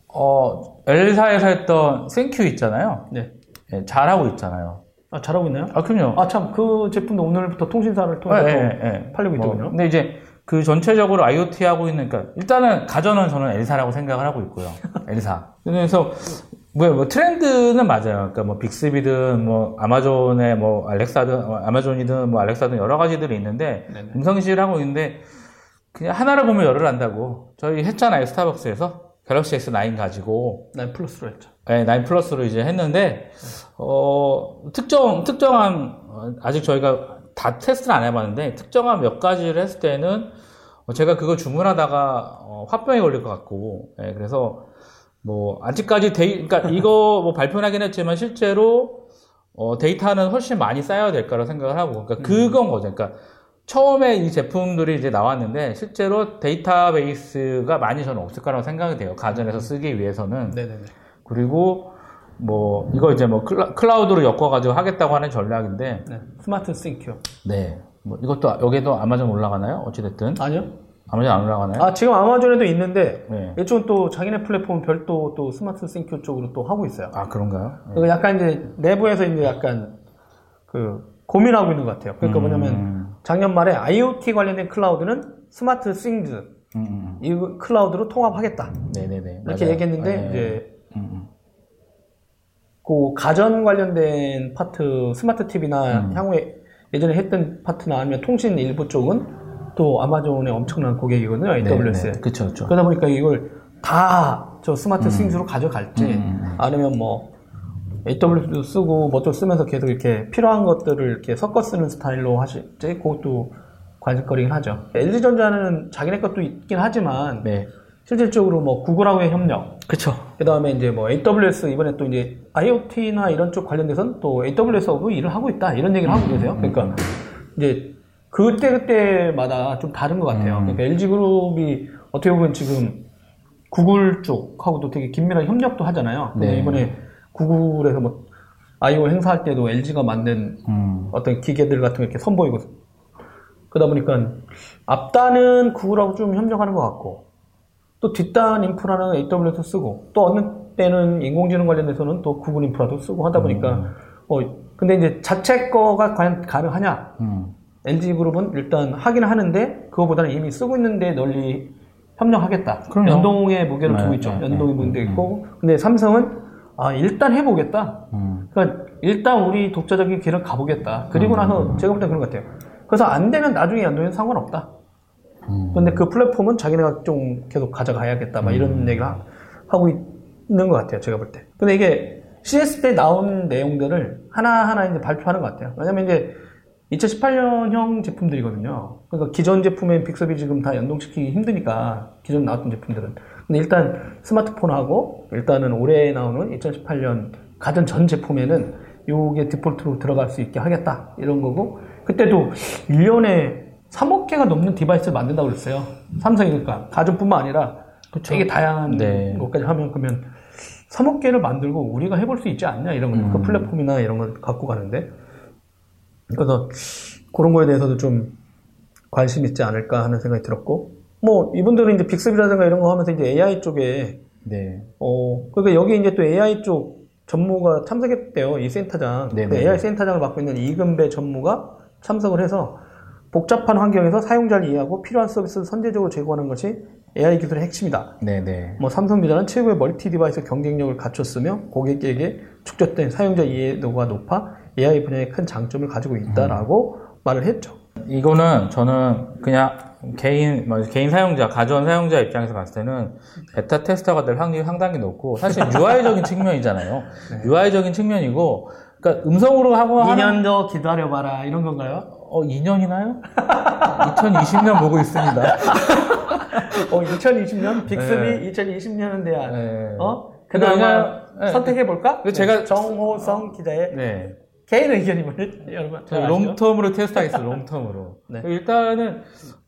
어 L사에서 했던 생큐 있잖아요. 네. 예, 잘하고 있잖아요. 아, 잘하고 있나요? 아 그럼요. 아, 참, 그 제품도 오늘부터 통신사를 통해서 예, 예. 팔리고 뭐, 있더군요. 근데 이제 그 전체적으로 IoT 하고 있는, 그러니까 일단은 가전은 저는 L사라고 생각을 하고 있고요. L사. <laughs> 그래서 뭐, 뭐 트렌드는 맞아요. 그러니까 뭐 빅스비든 뭐 아마존의 뭐 알렉사든 어, 아마존이든 뭐 알렉사든 여러 가지들이 있는데 네네. 음성 인식을 하고 있는데 그냥 하나를 보면 열을 안다고 저희 했잖아요 스타벅스에서 갤럭시 S9 가지고 nine 플러스로 했죠. 네, 9 플러스로 이제 했는데, 어, 특정, 특정한, 어, 아직 저희가 다 테스트를 안 해봤는데, 특정한 몇 가지를 했을 때는, 어, 제가 그거 주문하다가, 어, 화병에 걸릴 것 같고, 예, 그래서, 뭐, 아직까지 데이, 그러니까 <laughs> 이거 뭐 발표는 하긴 했지만, 실제로, 어, 데이터는 훨씬 많이 쌓여야 될 거라고 생각을 하고, 그러니까 그건 거죠. 그러니까, 처음에 이 제품들이 이제 나왔는데, 실제로 데이터베이스가 많이 저는 없을 거라고 생각이 돼요. 가전에서 쓰기 위해서는. 네네네. 그리고 뭐 이거 이제 뭐 클라, 클라우드로 엮어가지고 하겠다고 하는 전략인데 네. 스마트 싱큐. 네. 뭐 이것도 여기도 아마존 올라가나요? 어찌됐든 아니요? 아마존 안 올라가나요? 아, 지금 아마존에도 있는데, 네. 이쪽은 또 자기네 플랫폼 별도 또 스마트 싱큐 쪽으로 또 하고 있어요. 아 그런가요? 네. 그거 약간 이제 내부에서 이제 약간 그 고민하고 있는 것 같아요. 그러니까 음. 뭐냐면 작년 말에 IoT 관련된 클라우드는 스마트 싱즈 음, 음, 이 클라우드로 통합하겠다. 음. 네네네. 이렇게 맞아요. 얘기했는데 네. 이제 음, 음. 그 가전 관련된 파트 스마트 TV나 음. 향후에 예전에 했던 파트나 아니면 통신 일부 쪽은 또 아마존의 엄청난 고객이거든요. 네, 그쵸 그쵸. 그러다 보니까 이걸 다 저 스마트 싱즈로 가져갈지 음, 음. 아니면 뭐 AWS도 쓰고 뭐 또 쓰면서 계속 이렇게 필요한 것들을 이렇게 섞어 쓰는 스타일로 하실지 그것도 관심거리긴 하죠. LG전자는 자기네 것도 있긴 하지만 네. 실질적으로 뭐 구글하고의 협력 그쵸. 그 다음에 이제 뭐 AWS 이번에 또 이제 IoT나 이런 쪽 관련돼서는 또 AWS하고 일을 하고 있다 이런 얘기를 하고 계세요. 그러니까 이제 그때 그때마다 좀 다른 것 같아요. 음. 그러니까 LG 그룹이 어떻게 보면 지금 구글 쪽하고도 되게 긴밀한 협력도 하잖아요. 네. 이번에 구글에서 뭐 I/O 행사할 때도 LG가 만든 음. 어떤 기계들 같은 거 이렇게 선보이고 그러다 보니까 앞단은 구글하고 좀 협력하는 것 같고 또 뒷단 인프라는 AWS 쓰고 또 어느 때는 인공지능 관련돼서는 또 구글 인프라도 쓰고 하다 보니까 어 근데 이제 자체 거가 과연 가능하냐 음. LG 그룹은 일단 하긴 하는데 그거보다는 이미 쓰고 있는데 널리 협력하겠다 그럼요. 연동의 무게를 네, 두고 있죠 네, 연동의 네, 무게 음, 있고 근데 삼성은 아 일단 해보겠다 음. 그러니까 일단 우리 독자적인 길을 가보겠다. 그리고 나서 제가 볼 때 그런 것 같아요. 그래서 안 되면 나중에 연동해도 상관없다. 음. 근데 그 플랫폼은 자기네가 좀 계속 가져가야겠다. 막 이런 얘기를 하- 하고 있는 것 같아요. 제가 볼 때. 근데 이게 CS 때 나온 내용들을 하나하나 이제 발표하는 것 같아요. 왜냐면 이제 2018년형 제품들이거든요. 그러니까 기존 제품의 빅섭이 지금 다 연동시키기 힘드니까 기존 나왔던 제품들은. 근데 일단 스마트폰하고 일단은 올해 나오는 2018년 가전 전 제품에는 요게 디폴트로 들어갈 수 있게 하겠다. 이런 거고. 그때도 1년에 3억 개가 넘는 디바이스를 만든다고 그랬어요. 삼성이 그러니까 가전뿐만 아니라 되게 다양한 네. 것까지 하면 그러면 3억 개를 만들고 우리가 해볼 수 있지 않냐 이런 거. 그 플랫폼이나 이런 걸 갖고 가는데. 그래서 그런 거에 대해서도 좀 관심 있지 않을까 하는 생각이 들었고. 뭐 이분들은 이제 빅스비라든가 이런 거 하면서 이제 AI 쪽에 네. 어, 그러니까 여기 이제 또 AI 쪽 전무가 참석했대요. 이 센터장. 네네. 그 AI 센터장을 맡고 있는 이근배 전무가 참석을 해서 복잡한 환경에서 사용자를 이해하고 필요한 서비스를 선제적으로 제공하는 것이 AI 기술의 핵심이다. 네네. 뭐 삼성전자는 최고의 multi device 경쟁력을 갖췄으며 고객에게 축적된 사용자 이해도가 높아 AI 분야에 큰 장점을 가지고 있다라고 말을 했죠. 이거는 저는 그냥 개인 뭐 개인 사용자 가전 사용자 입장에서 봤을 때는 베타 테스터가 될 확률이 상당히 높고 사실 UI적인 <laughs> 측면이잖아요. UI적인 측면이고 그러니까 음성으로 하고 하는 2년 더 기다려봐라 이런 건가요? 어, 2년이나요? 2020년 <laughs> 보고 있습니다. <laughs> 어, 2020년 빅스비 네. 2020년은 돼야. 네. 어? 근데 그나마 네. 선택해 볼까? 그 제가- 정호성 기자의 네. 개인 의견임을 <laughs> 여러분? 롱텀으로 테스트하겠습니다. <laughs> 롱텀으로. 네. 일단은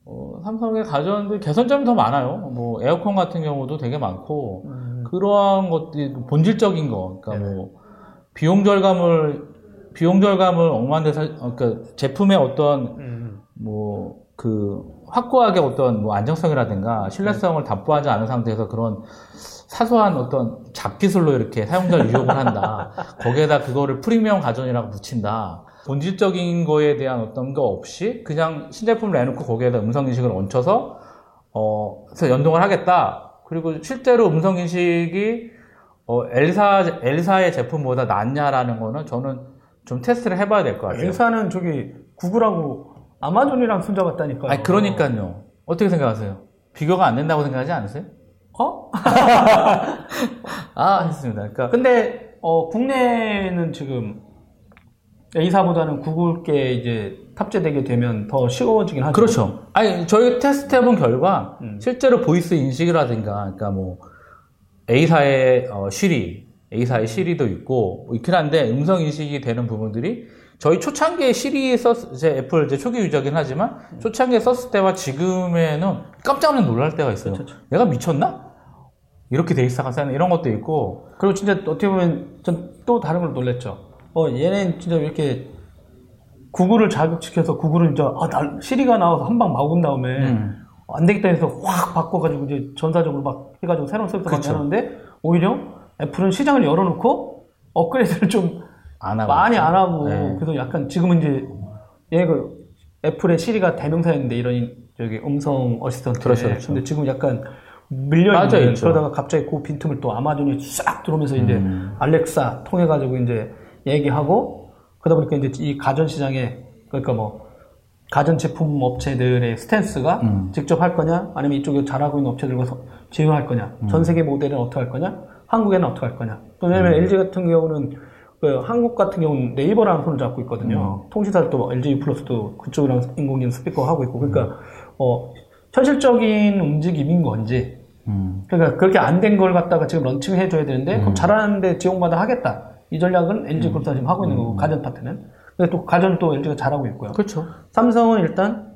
어, 삼성에 가져왔는데 개선점이 더 많아요. 뭐 에어컨 같은 경우도 되게 많고 음, 그러한 것들이 본질적인 거, 그러니까 네네. 뭐 비용 절감을 비용 절감을 억만데 살, 어, 그러니까 제품의 어떤 음, 뭐 그 확고하게 어떤 뭐 안정성이라든가 신뢰성을 담보하지 않은 상태에서 그런 사소한 어떤 잡기술로 이렇게 사용자를 유혹을 한다. <laughs> 거기에다 그거를 프리미엄 가전이라고 붙인다. 본질적인 거에 대한 어떤 거 없이 그냥 신제품을 내놓고 거기에다 음성 인식을 얹혀서 어, 그래서 연동을 하겠다. 그리고 실제로 음성 인식이 어, 엘사, 엘사의 제품보다 낫냐라는 거는 저는 좀 테스트를 해봐야 될 것 같아요. 엘사는 저기 구글하고 아마존이랑 손잡았다니까요. 아니, 그러니까요. 어떻게 생각하세요? 비교가 안 된다고 생각하지 않으세요? 어? <laughs> 아, 했습니다. 그러니까, 근데 어, 국내는 지금 A사보다는 구글께 이제 탑재되게 되면 더 쉬워지긴 하죠. 그렇죠. 아니, 저희 테스트 해본 결과, 음. 실제로 voice 인식이라든가, 그러니까 뭐, A사의 어, 시리, A사의 시리도 있고, 뭐 있긴 한데, 음성 인식이 되는 부분들이, 저희 초창기에 시리에 썼, 이제 애플 이제 초기 user긴 하지만, 초창기에 썼을 때와 지금에는 깜짝 놀랄 때가 있어요. 그렇죠. 내가 미쳤나? 이렇게 돼 있어가 쓰는 이런 것도 있고, 그리고 진짜 어떻게 보면 전 또 다른 걸 놀랬죠. 어, 얘는 진짜 이렇게 구글을 자극시켜서 구글은 이제 아, 날 시리가 나와서 한 방 막은 다음에 음. 안 되겠다 해서 확 바꿔가지고 이제 전사적으로 막 해가지고 새로운 서비스 막 그쵸. 내놓는데 오히려 애플은 시장을 열어놓고 업그레이드를 좀 안 하고. 많이. 안 하고 네. 그래서 약간 지금은 이제 얘가 애플의 시리가 대명사였는데 이런 저기 음성 어시스턴트 그렇죠, 그렇죠. 근데 지금 약간 밀려 있는. 그러다가 갑자기 그 빈틈을 또 아마존이 싹 들어오면서 이제 음. 알렉사 통해 가지고 이제 얘기하고 그러다 보니까 이제 이 가전 시장에 그러니까 뭐 가전 제품 업체들의 스탠스가 음. 직접 할 거냐 아니면 이쪽에 잘하고 있는 업체들과 서- 제휴할 거냐 음. 전 세계 모델은 어떻게 할 거냐 한국에는 어떻게 할 거냐 또 왜냐면 음. LG 같은 경우는 그 한국 같은 경우는 네이버랑 손을 잡고 있거든요 음. 통신사도 또 LG 유플러스도 그쪽이랑 인공지능 스피커 하고 있고 그러니까 음. 어 현실적인 움직임인 건지 음. 그러니까 그렇게 안 된 걸 갖다가 지금 런칭 해 줘야 되는데 음. 그럼 잘하는데 지원받아 하겠다. 이 전략은 LG 그룹사 지금 하고 있는 거고 가전 파트는. 근데 또 가전 또 LG가 잘하고 있고요. 그렇죠. 삼성은 일단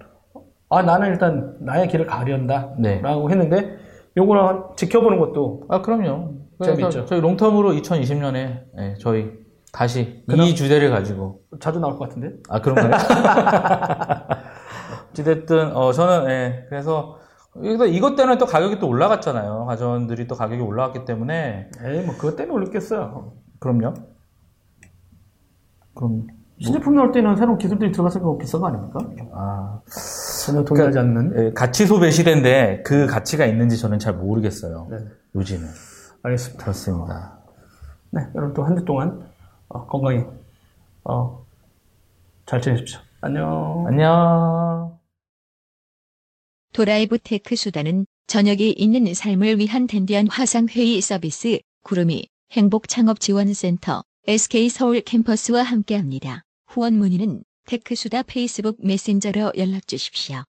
아 나는 일단 나의 길을 가련다라고 네. 했는데 요거를 지켜보는 것도 아, 그럼요. 그래서 재밌죠. 저희 롱텀으로 2020년에 예, 저희 다시 이 주제를 가지고 자주 나올 것 같은데. 아 그런가요? <laughs> 어찌됐든 어 저는 예 그래서 그래서 이것 때문에 또 가격이 또 올라갔잖아요. 가전들이 또 가격이 올라갔기 때문에 에이 뭐 그것 때문에 올렸겠어요. 그럼요. 그럼 신제품 나올 때는 새로운 기술들이 들어갔으니까 비싼 거 아닙니까? 아 전혀 동의하지 않는. 예, 가치 소비 시대인데 그 가치가 있는지 저는 잘 모르겠어요. 네. 요즘은 알겠습니다. 그렇습니다. 네, 여러분 또 한 주 동안 어, 건강히 어, 잘 지내십시오. 안녕. 안녕. 도라이브 테크수다는 저녁이 있는 삶을 위한 댄디한 화상회의 서비스 구름이 행복창업지원센터 SK서울 캠퍼스와 함께합니다. 후원 문의는 테크수다 페이스북 메신저로 연락 주십시오.